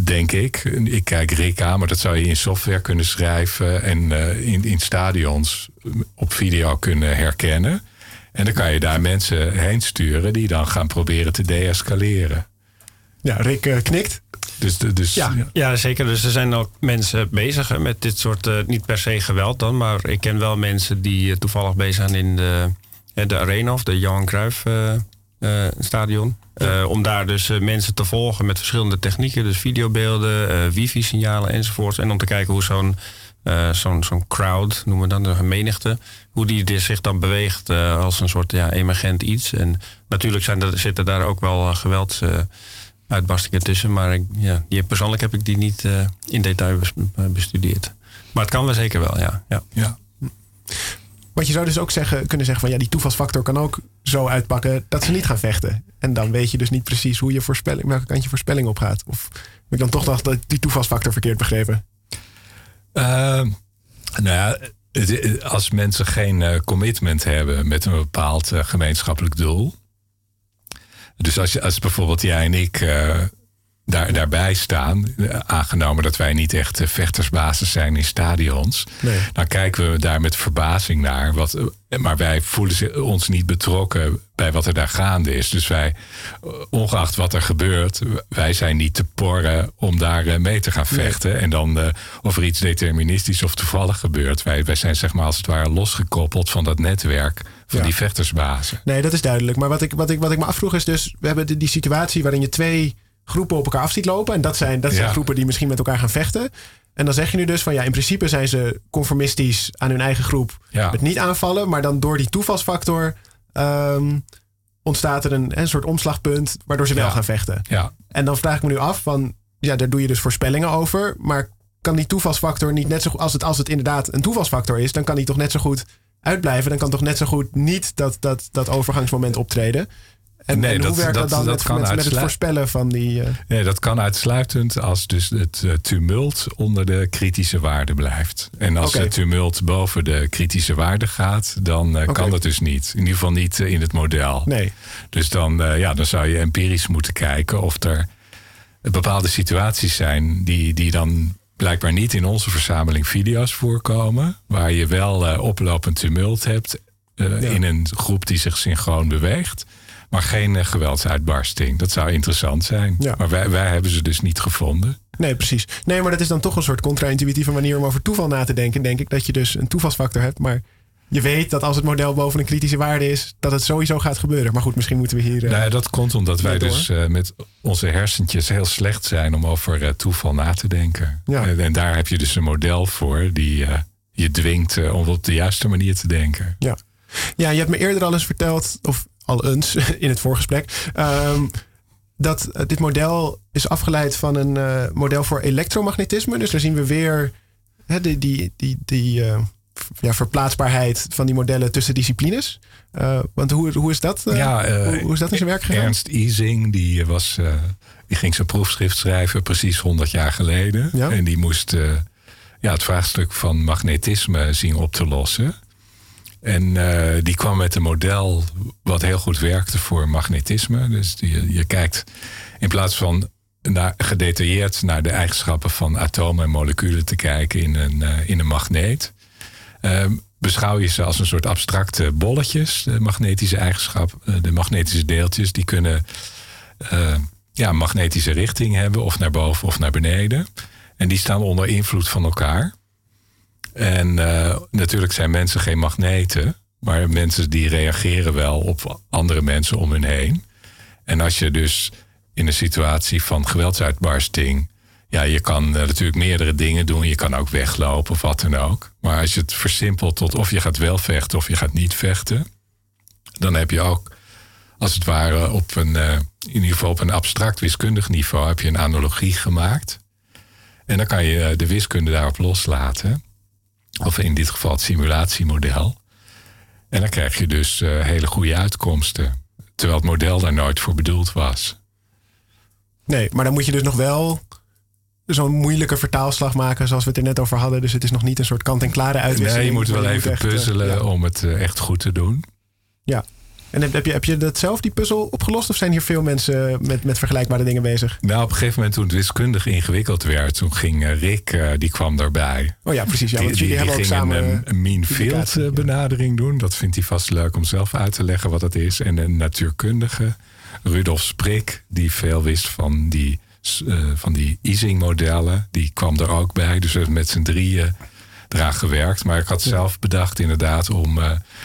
[SPEAKER 3] denk ik, ik kijk Rick aan, maar dat zou je in software kunnen schrijven en in, in stadions op video kunnen herkennen. En dan kan je daar mensen heen sturen die dan gaan proberen te deescaleren.
[SPEAKER 1] Ja, Rick knikt.
[SPEAKER 3] Dus, dus,
[SPEAKER 2] ja. ja, zeker. Dus er zijn ook mensen bezig met dit soort, uh, niet per se geweld dan, maar ik ken wel mensen die uh, toevallig bezig zijn in de, uh, de Arena of de Johan Cruijff stadion. Ja. om daar dus mensen te volgen met verschillende technieken, dus videobeelden, wifi-signalen enzovoort. En om te kijken hoe zo'n zo'n zo'n crowd, noemen we dan, een menigte, hoe die zich dan beweegt als een soort ja, emergent iets. En natuurlijk zijn zitten daar ook wel gewelds uitbarstingen tussen. Maar ik, ja, die, persoonlijk heb ik die niet uh, in detail bestudeerd. Maar het kan wel zeker wel, ja. ja.
[SPEAKER 1] Want je zou dus ook zeggen, kunnen zeggen van ja, die toevalsfactor kan ook zo uitpakken dat ze niet gaan vechten. En dan weet je dus niet precies hoe je voorspelling, welke kant je voorspelling op gaat. Of heb ik dan toch dacht dat die toevalsfactor verkeerd begrepen?
[SPEAKER 3] Uh, nou ja, als mensen geen uh, commitment hebben met een bepaald uh, gemeenschappelijk doel, dus als, als bijvoorbeeld jij en ik uh, daar, daarbij staan, uh, aangenomen dat wij niet echt uh, vechtersbasis zijn in stadions, nee. dan kijken we daar met verbazing naar. Wat, maar wij voelen ons niet betrokken bij wat er daar gaande is. Dus wij, ongeacht wat er gebeurt, wij zijn niet te porren om daar mee te gaan vechten. Nee. En dan of er iets deterministisch of toevallig gebeurt. Wij, wij zijn zeg maar als het ware losgekoppeld van dat netwerk van ja. die vechtersbazen.
[SPEAKER 1] Nee, dat is duidelijk. Maar wat ik, wat, ik, wat ik me afvroeg is dus... we hebben die, die situatie waarin je twee groepen op elkaar af ziet lopen. En dat zijn, dat zijn ja. groepen die misschien met elkaar gaan vechten. En dan zeg je nu dus van ja, in principe zijn ze conformistisch aan hun eigen groep
[SPEAKER 3] ja.
[SPEAKER 1] met niet aanvallen. Maar dan door die toevalsfactor um, ontstaat er een, een soort omslagpunt waardoor ze wel gaan vechten.
[SPEAKER 3] Ja.
[SPEAKER 1] En dan vraag ik me nu af van ja, daar doe je dus voorspellingen over. Maar kan die toevalsfactor niet net zo goed, als het, als het inderdaad een toevalsfactor is, dan kan die toch net zo goed uitblijven, dan kan toch net zo goed niet dat, dat, dat overgangsmoment optreden. En,
[SPEAKER 3] nee,
[SPEAKER 1] en hoe
[SPEAKER 3] dat,
[SPEAKER 1] werkt dat,
[SPEAKER 3] dat
[SPEAKER 1] dan
[SPEAKER 3] dat
[SPEAKER 1] met,
[SPEAKER 3] kan
[SPEAKER 1] met, met het voorspellen van die... Uh,
[SPEAKER 3] Nee, dat kan uitsluitend als dus het uh, tumult onder de kritische waarde blijft. En als het tumult boven de kritische waarde gaat, dan uh,
[SPEAKER 1] Oké.
[SPEAKER 3] kan dat dus niet. In ieder geval niet in het model.
[SPEAKER 1] nee,
[SPEAKER 3] Dus dan, ja, dan zou je empirisch moeten kijken of er bepaalde situaties zijn die, die dan blijkbaar niet in onze verzameling video's voorkomen. Waar je wel oplopend tumult hebt
[SPEAKER 1] Ja.
[SPEAKER 3] in een groep die zich synchroon beweegt. Maar geen uh, geweldsuitbarsting. Dat zou interessant zijn.
[SPEAKER 1] Ja.
[SPEAKER 3] Maar wij, wij hebben ze dus niet gevonden.
[SPEAKER 1] nee, precies. Nee, maar dat is dan toch een soort contra-intuïtieve manier om over toeval na te denken, denk ik. Dat je dus een toevalsfactor hebt, maar je weet dat als het model boven een kritische waarde is, dat het sowieso gaat gebeuren. Maar goed, misschien moeten we hier... eh,
[SPEAKER 3] nou, ja, dat komt omdat wij
[SPEAKER 1] door.
[SPEAKER 3] dus uh, met onze hersentjes heel slecht zijn om over uh, toeval na te denken.
[SPEAKER 1] Ja.
[SPEAKER 3] En, daar heb je dus een model voor die je dwingt om op de juiste manier te denken.
[SPEAKER 1] Ja. ja, je hebt me eerder al eens verteld, of al eens in het voorgesprek, um, dat uh, dit model is afgeleid van een uh, model voor elektromagnetisme. Dus daar zien we weer hè, die, die, die, die uh, ja, verplaatsbaarheid van die modellen tussen disciplines. Want hoe, hoe is dat?
[SPEAKER 3] Ja,
[SPEAKER 1] hoe, hoe, is dat in zijn werk gegaan?
[SPEAKER 3] Ernst Ising, die, was, die ging zijn proefschrift schrijven precies 100 jaar geleden.
[SPEAKER 1] Ja?
[SPEAKER 3] En die moest ja, het vraagstuk van magnetisme zien op te lossen. En uh, die kwam met een model wat heel goed werkte voor magnetisme. Dus die, je kijkt in plaats van naar, gedetailleerd naar de eigenschappen van atomen en moleculen te kijken in een, uh, in een magneet. Uh, beschouw je ze als een soort abstracte bolletjes. De magnetische eigenschappen, de magnetische deeltjes, die kunnen ja, magnetische richting hebben, of naar boven of naar beneden. En die staan onder invloed van elkaar. En uh, natuurlijk zijn mensen geen magneten, maar mensen die reageren wel op andere mensen om hun heen. En als je dus in een situatie van geweldsuitbarsting ja, je kan uh, natuurlijk meerdere dingen doen. Je kan ook weglopen of wat dan ook. Maar als je het versimpelt tot of je gaat wel vechten of je gaat niet vechten, dan heb je ook, als het ware, op een, uh, in ieder geval op een abstract wiskundig niveau, heb je een analogie gemaakt. En dan kan je de wiskunde daarop loslaten. Of in dit geval het simulatiemodel. En dan krijg je dus hele goede uitkomsten. Terwijl het model daar nooit voor bedoeld was.
[SPEAKER 1] Nee, maar dan moet je dus nog wel zo'n moeilijke vertaalslag maken zoals we het er net over hadden. Dus het is nog niet een soort kant-en-klare uitwisseling.
[SPEAKER 3] Nee, je moet wel even
[SPEAKER 1] echt,
[SPEAKER 3] puzzelen om het echt goed te doen.
[SPEAKER 1] Ja. En heb, heb, je, heb je dat zelf, die puzzel, opgelost? Of zijn hier veel mensen met, met vergelijkbare dingen bezig?
[SPEAKER 3] Nou, op een gegeven moment toen het wiskundig ingewikkeld werd... toen ging eh, Rick, uh, die kwam daarbij.
[SPEAKER 1] Oh ja, precies. Ja, want
[SPEAKER 3] die,
[SPEAKER 1] jullie
[SPEAKER 3] die,
[SPEAKER 1] hebben ook
[SPEAKER 3] ging
[SPEAKER 1] samen
[SPEAKER 3] een, een mean field benadering doen. Dat vindt hij vast leuk om zelf uit te leggen wat dat is. En een natuurkundige, Rudolf Sprik... die veel wist van die, van die Ising-modellen. Die kwam er ook bij. Dus we hebben met z'n drieën eraan gewerkt. Maar ik had zelf bedacht inderdaad om,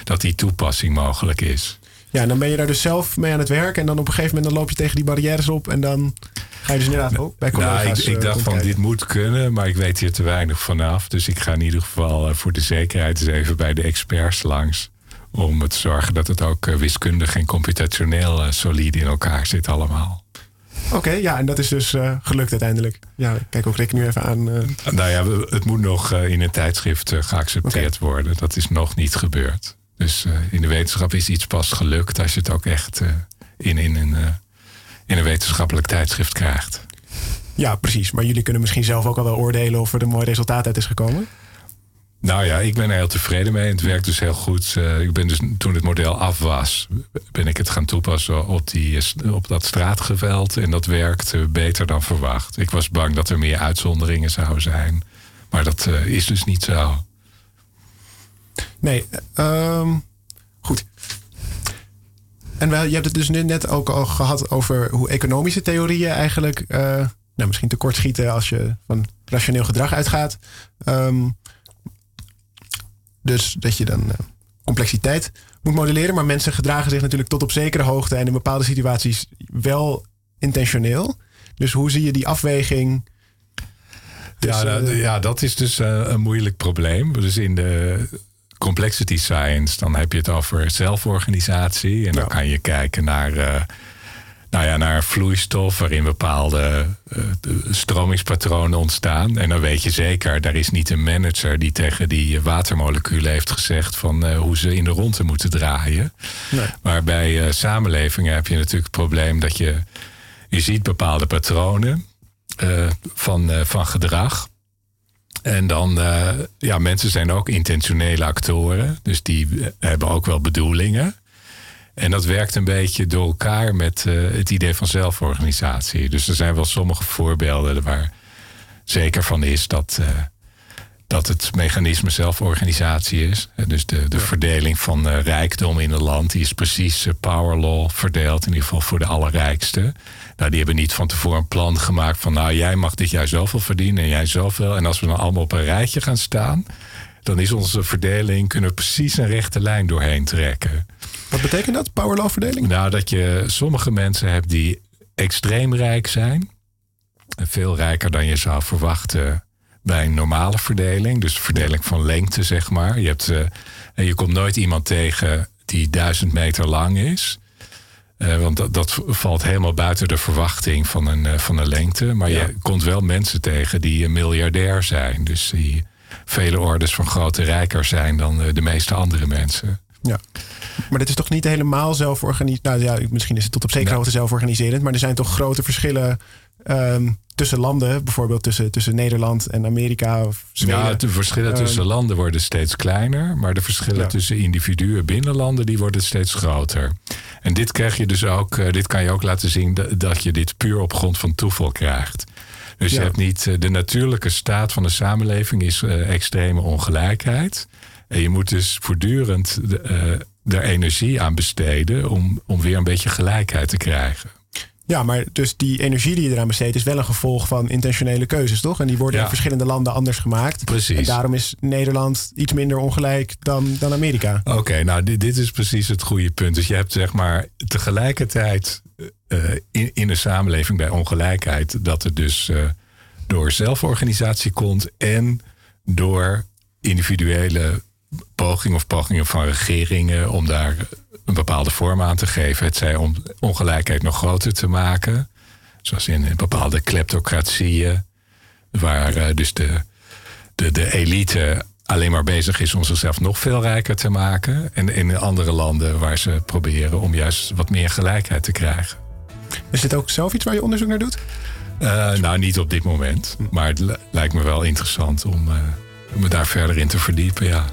[SPEAKER 3] dat die toepassing mogelijk is.
[SPEAKER 1] Ja, en dan ben je daar dus zelf mee aan het werk. En dan op een gegeven moment dan loop je tegen die barrières op. En dan ga je dus inderdaad ook bij collega's...
[SPEAKER 3] Nou, ik, ik dacht van dit moet kunnen, maar ik weet hier te weinig vanaf. Dus ik ga in ieder geval voor de zekerheid eens even bij de experts langs. Om te zorgen dat het ook wiskundig en computationeel solide in elkaar zit allemaal.
[SPEAKER 1] Oké, ja, en dat is dus uh, gelukt uiteindelijk. Ja, kijk ook Rick nu even aan. Uh...
[SPEAKER 3] Nou ja, het moet nog uh, in een tijdschrift geaccepteerd okay. worden. Dat is nog niet gebeurd. Dus uh, in de wetenschap is iets pas gelukt als je het ook echt uh, in, in, in, uh, in een wetenschappelijk tijdschrift krijgt.
[SPEAKER 1] Ja, precies. Maar jullie kunnen misschien zelf ook al wel oordelen of er een mooi resultaat uit is gekomen.
[SPEAKER 3] Nou ja, ik ben er heel tevreden mee. Het werkt dus heel goed. ik ben dus toen het model af was, ben ik het gaan toepassen op, die, op dat straatgeweld. En dat werkt beter dan verwacht. Ik was bang dat er meer uitzonderingen zouden zijn. Maar dat is dus niet zo.
[SPEAKER 1] Nee, um, goed. En wel, je hebt het dus net ook al gehad over hoe economische theorieën eigenlijk uh, nou, misschien tekortschieten als je van rationeel gedrag uitgaat. Um, dus dat je dan uh, complexiteit moet modelleren. Maar mensen gedragen zich natuurlijk tot op zekere hoogte en in bepaalde situaties wel intentioneel. Dus hoe zie je die afweging?
[SPEAKER 3] Ja, uh, ja, dat is dus een moeilijk probleem. Dus in de complexity science, dan heb je het over zelforganisatie. En dan ja. kan je kijken naar, uh, nou ja, naar vloeistof waarin bepaalde uh, stromingspatronen ontstaan. En dan weet je zeker, daar is niet een manager die tegen die watermoleculen heeft gezegd van uh, hoe ze in de ronde moeten draaien. Nee. Maar bij samenlevingen heb je natuurlijk het probleem dat je, je ziet bepaalde patronen van, van gedrag. En dan, uh, ja, mensen zijn ook intentionele actoren. Dus die hebben ook wel bedoelingen. En dat werkt een beetje door elkaar met uh, het idee van zelforganisatie. Dus er zijn wel sommige voorbeelden waar zeker van is dat, dat het mechanisme zelforganisatie is. Dus de, de verdeling van rijkdom in een land, die is precies power law verdeeld, in ieder geval voor de allerrijkste. Nou, die hebben niet van tevoren een plan gemaakt van, nou, jij mag dit jaar zoveel verdienen en jij zoveel. En als we dan allemaal op een rijtje gaan staan, dan is onze verdeling, kunnen we precies een rechte lijn doorheen trekken.
[SPEAKER 1] Wat betekent dat, power law verdeling?
[SPEAKER 3] Nou, dat je sommige mensen hebt die extreem rijk zijn. Veel rijker dan je zou verwachten bij een normale verdeling. Dus verdeling van lengte, zeg maar. Je, hebt, uh, je komt nooit iemand tegen die duizend meter lang is. Uh, want dat, dat, valt helemaal buiten de verwachting van een, uh, van een lengte. Maar ja. je komt wel mensen tegen die een miljardair zijn. Dus die vele orders van grote rijker zijn dan de meeste andere mensen.
[SPEAKER 1] Ja. Maar dit is toch niet helemaal zelforganiserend? Nou ja, misschien is het tot op zekere hoogte zelforganiserend. Maar er zijn toch grote verschillen um, tussen landen. Bijvoorbeeld tussen, tussen Nederland en Amerika of Zweden.
[SPEAKER 3] Ja, de verschillen tussen um, landen worden steeds kleiner. Maar de verschillen ja. tussen individuen binnen landen die worden steeds groter. En dit krijg je dus ook, uh, dit kan je ook laten zien dat, dat je dit puur op grond van toeval krijgt. Dus ja. je hebt niet, uh, de natuurlijke staat van de samenleving is uh, extreme ongelijkheid. En je moet dus voortdurend de, er energie aan besteden om, om weer een beetje gelijkheid te krijgen.
[SPEAKER 1] Ja, maar dus die energie die je eraan besteedt is wel een gevolg van intentionele keuzes, toch? En die worden ja. in verschillende landen anders gemaakt.
[SPEAKER 3] Precies.
[SPEAKER 1] En daarom is Nederland iets minder ongelijk dan, dan Amerika.
[SPEAKER 3] Oké, okay, nou dit, dit is precies het goede punt. Dus je hebt zeg maar tegelijkertijd uh, in, in een samenleving bij ongelijkheid dat het dus uh, door zelforganisatie komt en door individuele pogingen of pogingen van regeringen om daar een bepaalde vorm aan te geven. Het zij om ongelijkheid nog groter te maken. Zoals in bepaalde kleptocratieën, waar uh, dus de, de, de elite alleen maar bezig is om zichzelf nog veel rijker te maken. En in andere landen waar ze proberen om juist wat meer gelijkheid te krijgen.
[SPEAKER 1] Is dit ook zelf iets waar je onderzoek naar doet?
[SPEAKER 3] nou, niet op dit moment. Maar het lijkt me wel interessant om me daar verder in te verdiepen, ja.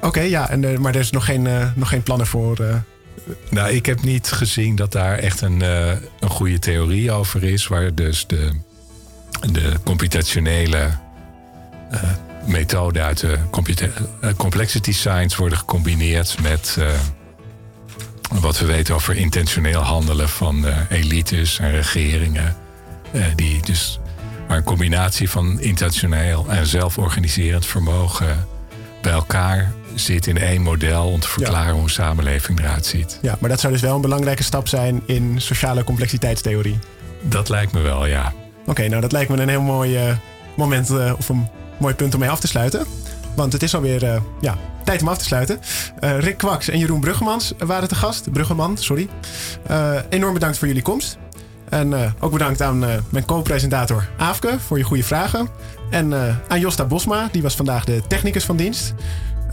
[SPEAKER 1] Oké, ja, en, maar er is nog geen, nog geen plannen voor
[SPEAKER 3] nou, ik heb niet gezien dat daar echt een, een goede theorie over is. Waar dus de, de computationele methoden uit de complexity science worden gecombineerd met wat we weten over intentioneel handelen van elites en regeringen. die dus, maar een combinatie van intentioneel en zelforganiserend vermogen bij elkaar zit in één model om te verklaren hoe een samenleving eruit ziet.
[SPEAKER 1] Ja, maar dat zou dus wel een belangrijke stap zijn in sociale complexiteitstheorie.
[SPEAKER 3] Dat lijkt me wel, ja.
[SPEAKER 1] Oké, nou dat lijkt me een heel mooi uh, moment uh, of een mooi punt om mee af te sluiten. Want het is alweer uh, ja, tijd om af te sluiten. Rick Kwaks en Jeroen Bruggemans waren te gast. Bruggeman, sorry. enorm bedankt voor jullie komst. En ook bedankt aan mijn co-presentator Aafke voor je goede vragen. En aan Josta Bosma, die was vandaag de technicus van dienst.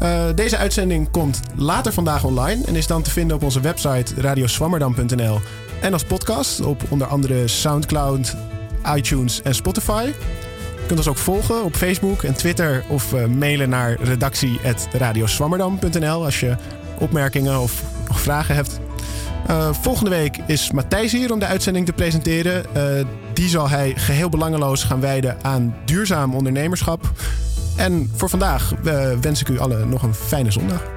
[SPEAKER 1] Uh, deze uitzending komt later vandaag online en is dan te vinden op onze website radioswammerdam.nl en als podcast op onder andere SoundCloud, iTunes en Spotify. Je kunt ons ook volgen op Facebook en Twitter of uh, mailen naar redactie.radioswammerdam.nl als je opmerkingen of, vragen hebt. Uh, volgende week is Matthijs hier om de uitzending te presenteren. die zal hij geheel belangeloos gaan wijden aan duurzaam ondernemerschap. En voor vandaag wens ik u allen nog een fijne zondag.